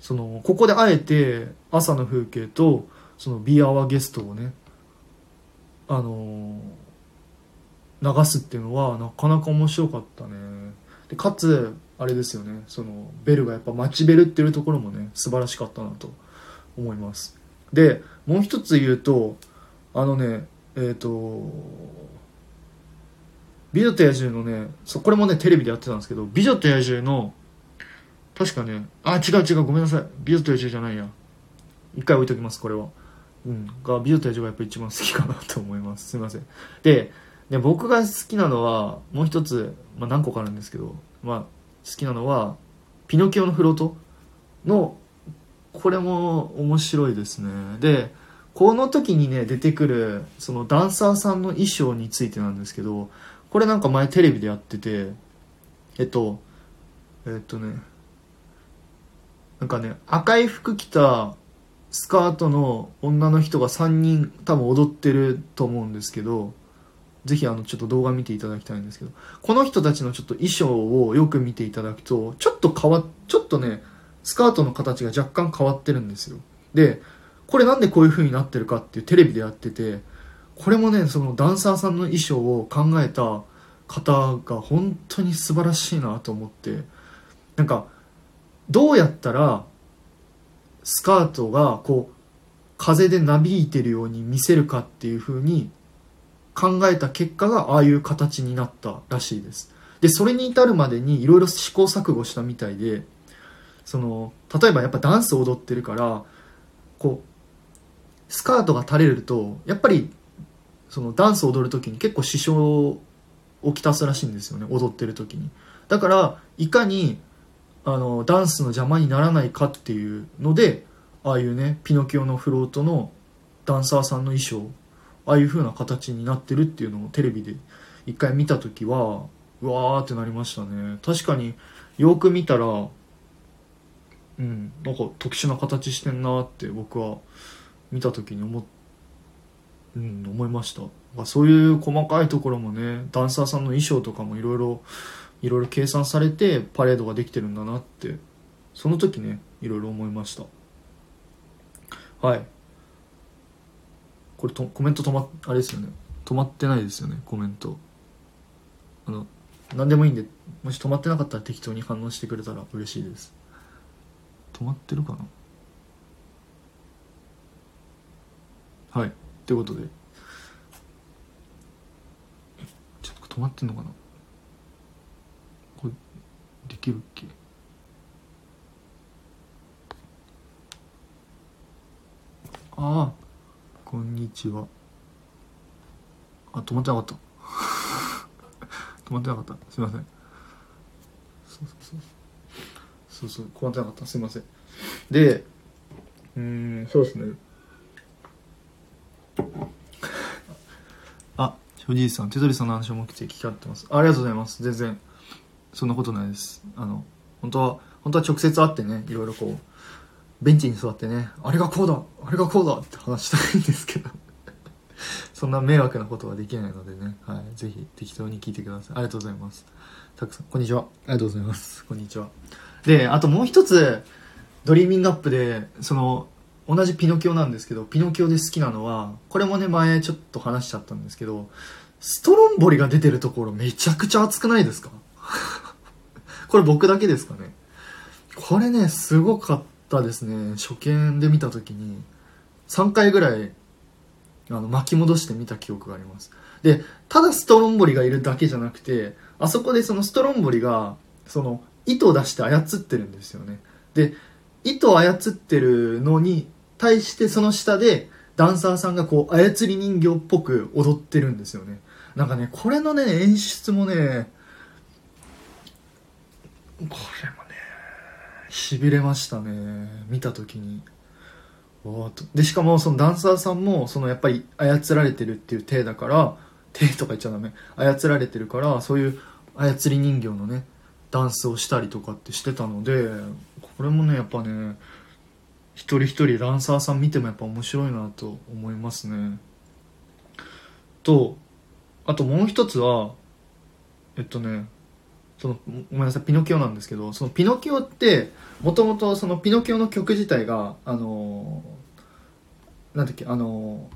Speaker 1: そのここであえて朝の風景とその「Be Our Guest」をねあの流すっていうのはなかなか面白かったね。でかつあれですよね。そのベルがやっぱ待ちベルっていうところもね素晴らしかったなと思います。でもう一つ言うとあのねえっ、ー、と美女と野獣のねそこれもねテレビでやってたんですけど美女と野獣の確かね、あ、違う違う、ごめんなさい。美女と野獣じゃないや。一回置いときます、これは。うん。が、美女と野獣がやっぱ一番好きかなと思います。すいません。で、で僕が好きなのは、もう一つ、まあ何個かあるんですけど、まあ、好きなのは、ピノキオのフロートの、これも面白いですね。で、この時にね、出てくる、そのダンサーさんの衣装についてなんですけど、これなんか前テレビでやってて、えっと、えっとね、なんかね赤い服着たスカートの女の人が3人多分踊ってると思うんですけどぜひあのちょっと動画見ていただきたいんですけどこの人たちのちょっと衣装をよく見ていただくとちょっと変わちょっとねスカートの形が若干変わってるんですよ。でこれなんでこういう風になってるかっていうテレビでやっててこれもねそのダンサーさんの衣装を考えた方が本当に素晴らしいなと思ってなんかどうやったらスカートがこう風でなびいてるように見せるかっていう風に考えた結果がああいう形になったらしいです。でそれに至るまでにいろいろ試行錯誤したみたいでその例えばやっぱダンス踊ってるからこうスカートが垂れるとやっぱりそのダンス踊る時に結構支障をきたすらしいんですよね踊ってる時に。だからいかにあのダンスの邪魔にならないかっていうのでああいうねピノキオのフロートのダンサーさんの衣装ああいう風な形になってるっていうのをテレビで一回見た時はうわーってなりましたね。確かによく見たらうんなんか特殊な形してんなーって僕は見た時に思,、うん、思いました。そういう細かいところもねダンサーさんの衣装とかもいろいろいろいろ計算されてパレードができてるんだなってその時ねいろいろ思いました。はい。これとコメント止まあれですよね。止まってないですよねコメント。あの何でもいいんでもし止まってなかったら適当に反応してくれたら嬉しいです。止まってるかな？はい。ということで。ちょっと止まってんのかな？これできるっけ？ああこんにちは。あ止まってなかった。止まってなかった。すいません。そうそうそう。そうそう。止まってなかった。すいません。でうんそうですね。あおじいさん手取さんの話を目的聞かってます。ありがとうございます。全然そんなことないです。あの本当は本当は直接会ってねいろいろこうベンチに座ってねあれがこうだあれがこうだって話したいんですけど。そんな迷惑なことはできないのでね、はい、ぜひ適当に聞いてください。ありがとうございます。たくさんこんにちは。ありがとうございます。こんにちは。であともう一つドリーミングアップでその同じピノキオなんですけどピノキオで好きなのはこれもね前ちょっと話しちゃったんですけどストロンボリが出てるところめちゃくちゃ熱くないですか？これ僕だけですかね？これねすごかったですね。初見で見た時に3回ぐらいあの巻き戻して見た記憶があります。でただストロンボリがいるだけじゃなくてあそこでそのストロンボリがその糸を出して操ってるんですよね。で糸を操ってるのに対してその下でダンサーさんがこう操り人形っぽく踊ってるんですよね。なんかねこれのね演出もねこれもねしびれましたね。見た時に。でしかもそのダンサーさんもそのやっぱり操られてるっていう体だから体とか言っちゃダメ。操られてるからそういう操り人形のねダンスをしたりとかってしてたのでこれもねやっぱね一人一人ダンサーさん見てもやっぱ面白いなと思いますね。とあともう一つはえっとねそのごめんなさいピノキオなんですけどそのピノキオってもともとそのピノキオの曲自体があのなんだっけあの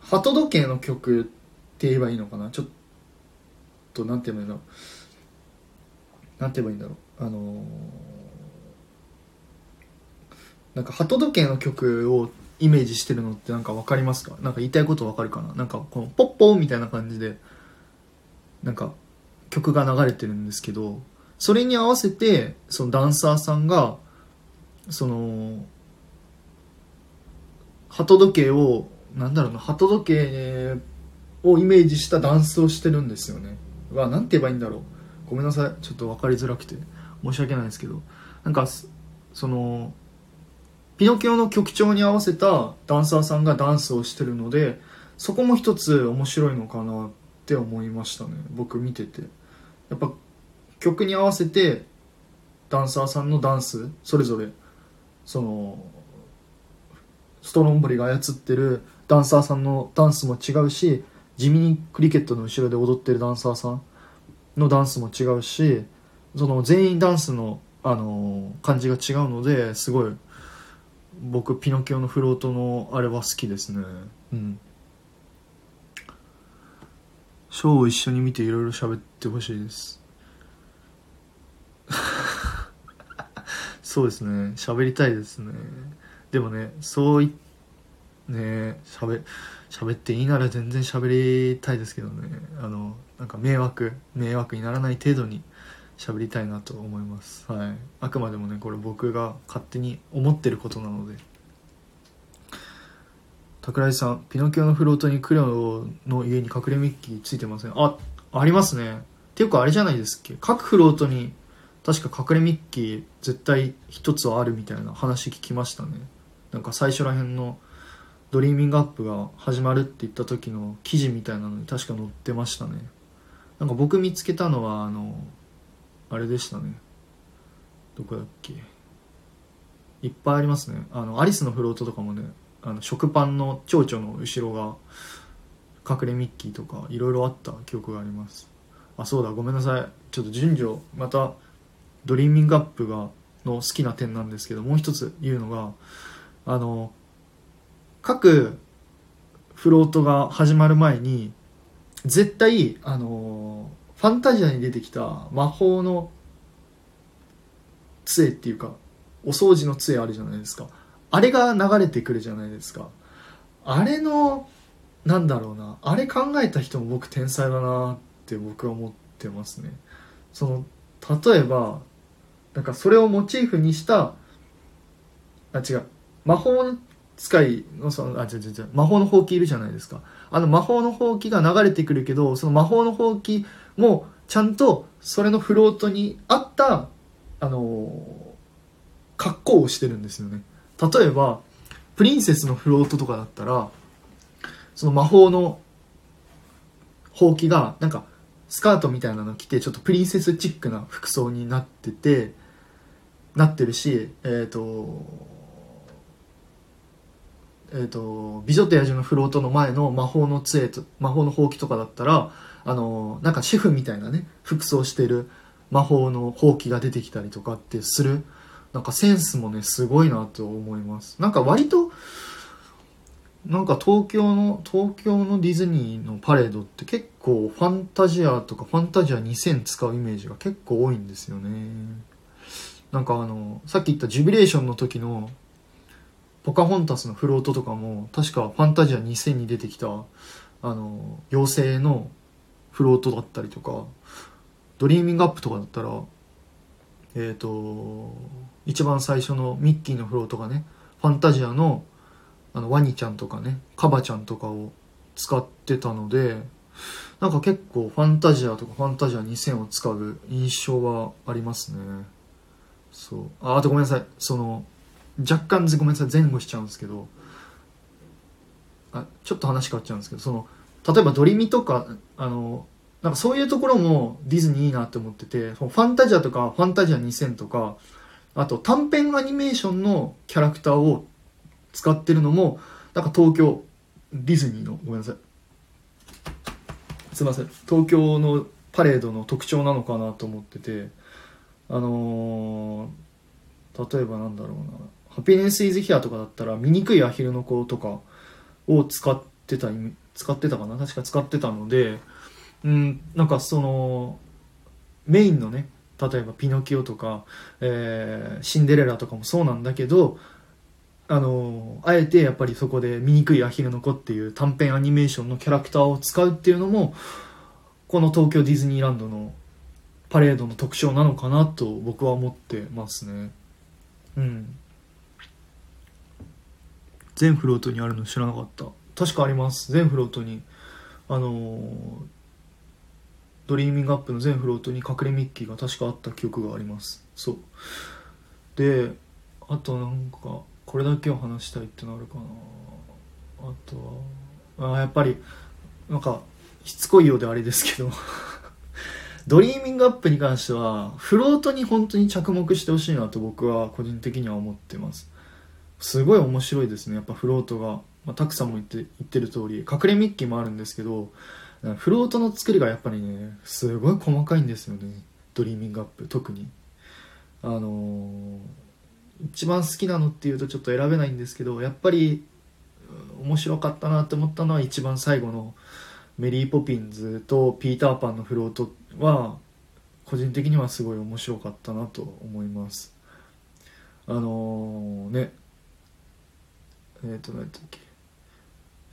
Speaker 1: 鳩時計の曲って言えばいいのかな？ちょっとなんて言えばいいんだろう。なんて言えばいいんだろう。あのなんか鳩時計の曲をイメージしてるのってなんか分かりますか？なんか言いたいこと分かるかな？なんかこのポッポーみたいな感じでなんか曲が流れてるんですけどそれに合わせてそのダンサーさんがその鳩時計をなんだろうな鳩時計をイメージしたダンスをしてるんですよね。はなんて言えばいいんだろう。ごめんなさい。ちょっと分かりづらくて。申し訳ないですけど。なんかそのピノキオの曲調に合わせたダンサーさんがダンスをしてるのでそこも一つ面白いのかなって思いましたね。僕見てて。やっぱ曲に合わせてダンサーさんのダンスそれぞれそのストロンボリが操ってるダンサーさんのダンスも違うし地味にクリケットの後ろで踊ってるダンサーさんのダンスも違うしその全員ダンスの、あの感じが違うのですごい僕ピノキオのフロートのあれは好きですね。うん。ショーを一緒に見ていろいろ喋ってほしいです。そうですね。喋りたいですね。でもねそういね喋喋っていいなら全然喋りたいですけどね。あのなんか迷惑迷惑にならない程度に喋りたいなと思います。はい。あくまでもねこれ僕が勝手に思ってることなので。桜井さんピノキオのフロートにクレオのいえに隠れミッキーついてません？あありますね。っていうかあれじゃないですっけ？各フロートに確か隠れミッキー絶対一つはあるみたいな話聞きましたね。なんか最初らへんのドリーミングアップが始まるって言った時の記事みたいなのに確か載ってましたね。なんか僕見つけたのはあのあれでしたね。どこだっけ？いっぱいありますね。あのアリスのフロートとかもねあの食パンの蝶々の後ろが隠れミッキーとかいろいろあった記憶があります。あそうだごめんなさい。ちょっと順序またドリーミングアップがの好きな点なんですけどもう一つ言うのがあの各フロートが始まる前に絶対あのファンタジアに出てきた魔法の杖っていうかお掃除の杖あるじゃないですか。あれが流れてくるじゃないですか。あれのなんだろうな。あれ考えた人も僕天才だなって僕は思ってますね。その例えばなんかそれをモチーフにしたあ違う。魔法使いのそのあ違う違う違う。魔法のほうきいるじゃないですか。あの魔法のほうきが流れてくるけどその魔法のほうきもうちゃんとそれのフロートに合ったあの格好をしてるんですよね。例えばプリンセスのフロートとかだったらその魔法のほうきがなんかスカートみたいなの着てちょっとプリンセスチックな服装になっててなってるしえっ、ー、とえーと、美女と野獣のフロートの前の魔法の杖と魔法のほうきとかだったらあのなんかシェフみたいなね服装してる魔法のほうきが出てきたりとかってするなんかセンスもねすごいなと思います。なんか割となんか東京の東京のディズニーのパレードって結構ファンタジアとかファンタジア2000使うイメージが結構多いんですよね。なんかあのさっき言ったジュビレーションの時のポカホンタスのフロートとかも確かファンタジア2000に出てきたあの妖精のフロートだったりとかドリーミングアップとかだったらえっ、ー、と一番最初のミッキーのフロートがねファンタジアのあのワニちゃんとかねカバちゃんとかを使ってたのでなんか結構ファンタジアとかファンタジア2000を使う印象はありますね。そう。ああとごめんなさい。その若干ごめんなさい。前後しちゃうんですけどあちょっと話変わっちゃうんですけどその例えばドリミとかあのなんかそういうところもディズニーいいなって思っててファンタジアとかファンタジア2000とかあと短編アニメーションのキャラクターを使ってるのもなんか東京ディズニーのごめんなさい。すいません。東京のパレードの特徴なのかなと思っててあのー、例えばなんだろうな。ハピネスイズヒアとかだったら醜いアヒルの子とかを使ってた使ってたかな。確か使ってたのでうんなんかそのメインのね例えばピノキオとか、えー、シンデレラとかもそうなんだけどあのあえてやっぱりそこで醜いアヒルの子っていう短編アニメーションのキャラクターを使うっていうのもこの東京ディズニーランドのパレードの特徴なのかなと僕は思ってますね。うん。全フロートにあるの知らなかった。確かあります。全フロートに。あのー、ドリーミングアップの全フロートに隠れミッキーが確かあった記憶があります。そう。であとなんかこれだけを話したいってのあるかな。あとはあやっぱりなんかしつこいようであれですけど。ドリーミングアップに関してはフロートに本当に着目してほしいなと僕は個人的には思ってます。すごい面白いですね。やっぱフロートが、まあ、たくさんも言って言ってる通り隠れミッキーもあるんですけどフロートの作りがやっぱりねすごい細かいんですよね。ドリーミングアップ特に。あのー、一番好きなのっていうとちょっと選べないんですけどやっぱり面白かったなって思ったのは一番最後のメリー・ポピンズとピーター・パンのフロートは個人的にはすごい面白かったなと思います。あのー、ね。えっ、ー、と、何やったっけ。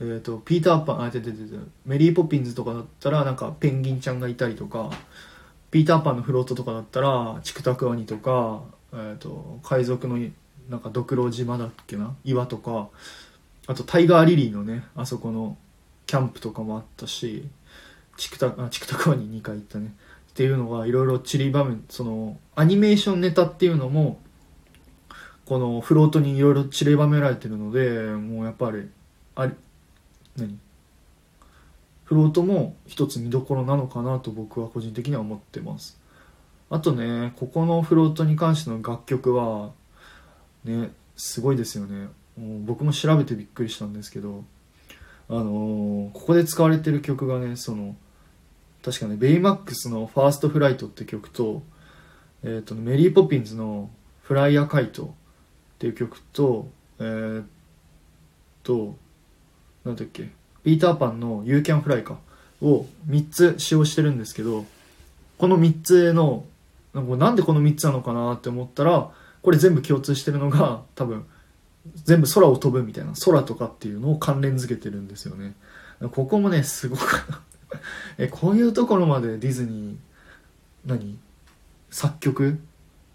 Speaker 1: えっ、ー、と、ピーターパン、あ、てててて、メリーポピンズとかだったら、なんかペンギンちゃんがいたりとか、ピーターパンのフロートとかだったら、チクタクワニとか、えっ、ー、と、海賊の、なんかドクロ島だっけな？岩とか、あとタイガーリリーのね、あそこのキャンプとかもあったし、チクタあチクタクワニ2回行ったね。っていうのがいろいろ散りばめ、その、アニメーションネタっていうのも、このフロートにいろいろ散りばめられてるのでもうやっぱりあれ何？フロートも一つ見どころなのかなと僕は個人的には思ってます。あとねここのフロートに関しての楽曲はねすごいですよね。僕も調べてびっくりしたんですけどあのー、ここで使われてる曲がねその確かねベイマックスの「ファーストフライト」って曲と,、えーと、メリー・ポピンズの「フライヤーカイト」っていう曲と、えー、っと、なんだっけ、ピーターパンの You Can Fly か、を3つ使用してるんですけど、この3つの、なんでこの3つなのかなって思ったら、これ全部共通してるのが、多分、全部空を飛ぶみたいな、空とかっていうのを関連づけてるんですよね。ここもね、すごく え、こういうところまでディズニー、何？作曲？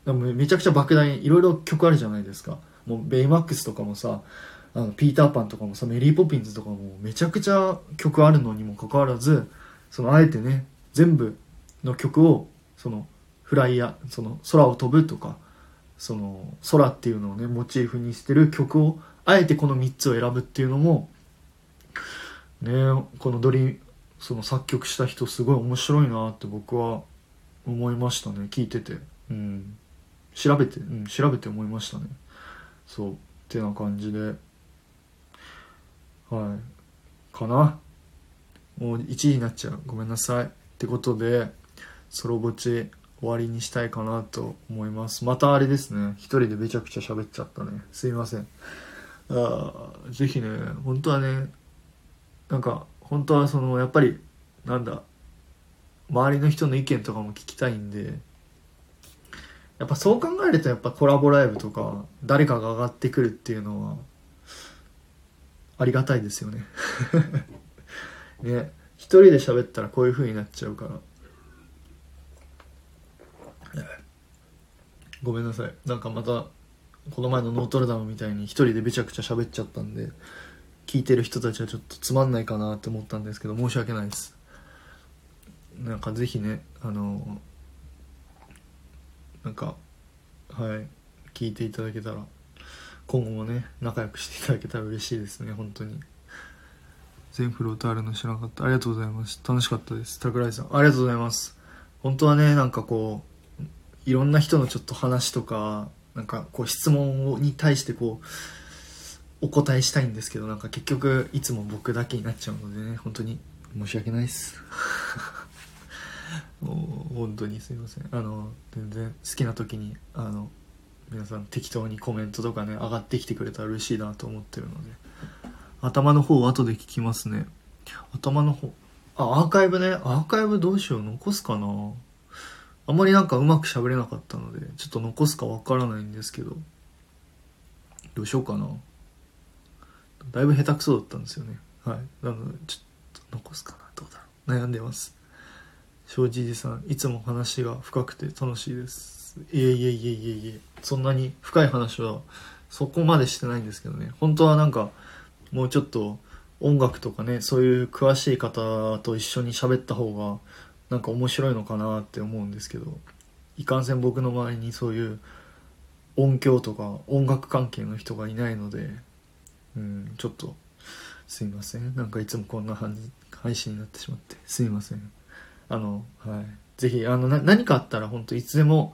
Speaker 1: めちゃくちゃ莫大にいろいろ曲あるじゃないですか。もうベイマックスとかもさあのピーターパンとかもさメリー・ポピンズとかもめちゃくちゃ曲あるのにもかかわらずそのあえてね全部の曲をそのフライヤーその空を飛ぶとかその空っていうのをねモチーフにしてる曲をあえてこの3つを選ぶっていうのもねこのドリその作曲した人すごい面白いなって僕は思いましたね聞いてて。うん。調べてうん調べて思いましたね。そう。ってな感じで。はい。かな。もう1時になっちゃう。ごめんなさい。ってことでソロぼち終わりにしたいかなと思います。またあれですね。一人でめちゃくちゃ喋っちゃったね。すいません。あぜひね本当はねなんか本当はそのやっぱりなんだ周りの人の意見とかも聞きたいんでやっぱそう考えるとやっぱコラボライブとか誰かが上がってくるっていうのはありがたいですよね。ね。一人で喋ったらこういう風になっちゃうから。ごめんなさい。なんかまたこの前のノートルダムみたいに一人でべちゃくちゃ喋っちゃったんで聞いてる人たちはちょっとつまんないかなって思ったんですけど申し訳ないです。なんかぜひねあのなんかはい聞いていただけたら。今後もね仲良くしていただけたら嬉しいですね本当に。全フロートあるの知らなかった。ありがとうございます。楽しかったです。桜井さん。ありがとうございます。本当はねなんかこういろんな人のちょっと話とかなんかこう質問に対してこうお答えしたいんですけどなんか結局いつも僕だけになっちゃうのでね本当に申し訳ないです。もう本当にすいません。あの全然好きな時にあの皆さん適当にコメントとかね上がってきてくれたら嬉しいなと思ってるので頭の方後で聞きますね頭の方あアーカイブねアーカイブどうしよう残すかなあんまりなんかうまく喋れなかったので、ちょっと残すかわからないんですけど、どうしようかな。だいぶ下手くそだったんですよね。はい。なので、ちょっと残すかな。どうだろう。悩んでます。正直さん、いつも話が深くて楽しいです。いえいえいえいえいえ。そんなに深い話はそこまでしてないんですけどね。本当はなんか、もうちょっと音楽とかね、そういう詳しい方と一緒に喋った方がなんか面白いのかなって思うんですけどいかんせん僕の周りにそういう音響とか音楽関係の人がいないのでうんちょっとすいません。なんかいつもこんな配信になってしまって。すいません。あのはい。是非あの何かあったら本当いつでも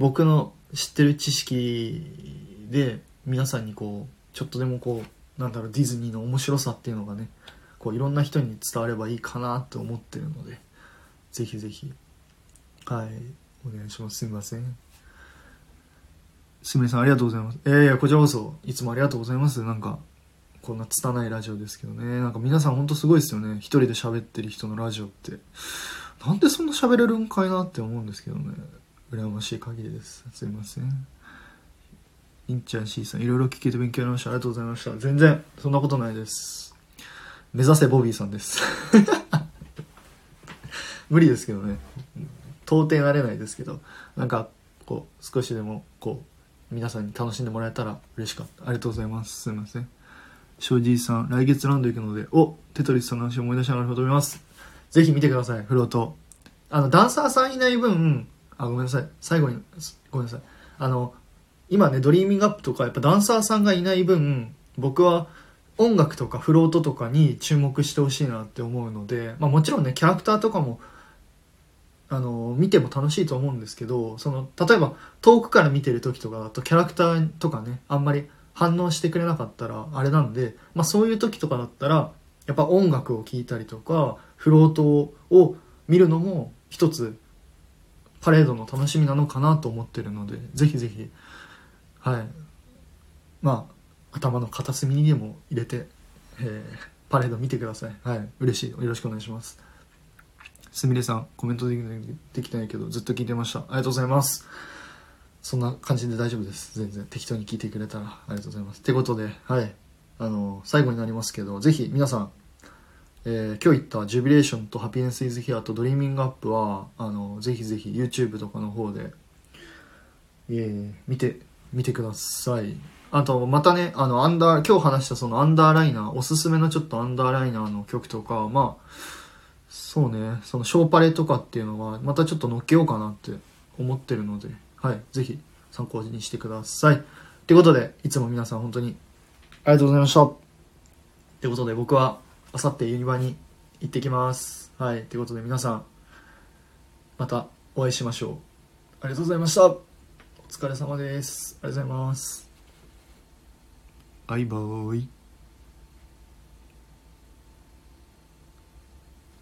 Speaker 1: 僕の知ってる知識で皆さんにこうちょっとでもこうなんだろうディズニーの面白さっていうのがねこういろんな人に伝わればいいかなと思ってるのでぜひぜひ。はい。お願いします。すみません。すみれさんありがとうございます。えー、いやこちらこそいつもありがとうございます。なんかこんな拙いラジオですけどね。なんか皆さんほんとすごいですよね。一人で喋ってる人のラジオって。なんでそんな喋れるんかいなって思うんですけどね。羨ましい限りです。すいません。インチャン C さんいろいろ聞けて勉強になりました。ありがとうございました。全然そんなことないです。目指せボビーさんです。無理ですけどね。到底なれないですけど。なんかこう少しでもこう皆さんに楽しんでもらえたら嬉しかった。ありがとうございます。すいません。庄司さん来月ランド行くのでおテトリスさんの話を思い出しながら飛びます。ぜひ見てください。フロート。あのダンサーさんいない分あごめんなさい。最後にごめんなさい。あの今ねドリーミングアップとかやっぱダンサーさんがいない分僕は音楽とかフロートとかに注目してほしいなって思うので、まあ、もちろんねキャラクターとかもあの見ても楽しいと思うんですけどその例えば遠くから見てる時とかだとキャラクターとかねあんまり反応してくれなかったらあれなんで、まあ、そういう時とかだったらやっぱ音楽を聴いたりとかフロートを見るのも一つパレードの楽しみなのかなと思ってるのでぜひぜひはいまあ頭の片隅にでも入れて、えー、パレード見てくださいはい嬉しいよろしくお願いしますすみれさん、コメントできないできないけど、ずっと聞いてました。ありがとうございます。そんな感じで大丈夫です。全然適当に聞いてくれたらありがとうございます。ってことで、はい。あの、最後になりますけど、ぜひ皆さん、えー今日言った「ジュビレーション」と「ハピネス・イズ・ヒア」と「ドリーミング・アップは」あのぜひぜひ YouTube とかの方で、えー見て見てください。あとまたねあのアンダー今日話したそのアンダーライナーおすすめのちょっとアンダーライナーの曲とかまあそうねそのショーパレとかっていうのはまたちょっと乗っけようかなって思ってるのではいぜひ参考にしてください。ってことでいつも皆さん本当にありがとうございました。ってことで僕はあさってユニバに行ってきます。はい。ということで皆さんまたお会いしましょう。ありがとうございました。お疲れ様です。ありがとうございます。バイバーイ。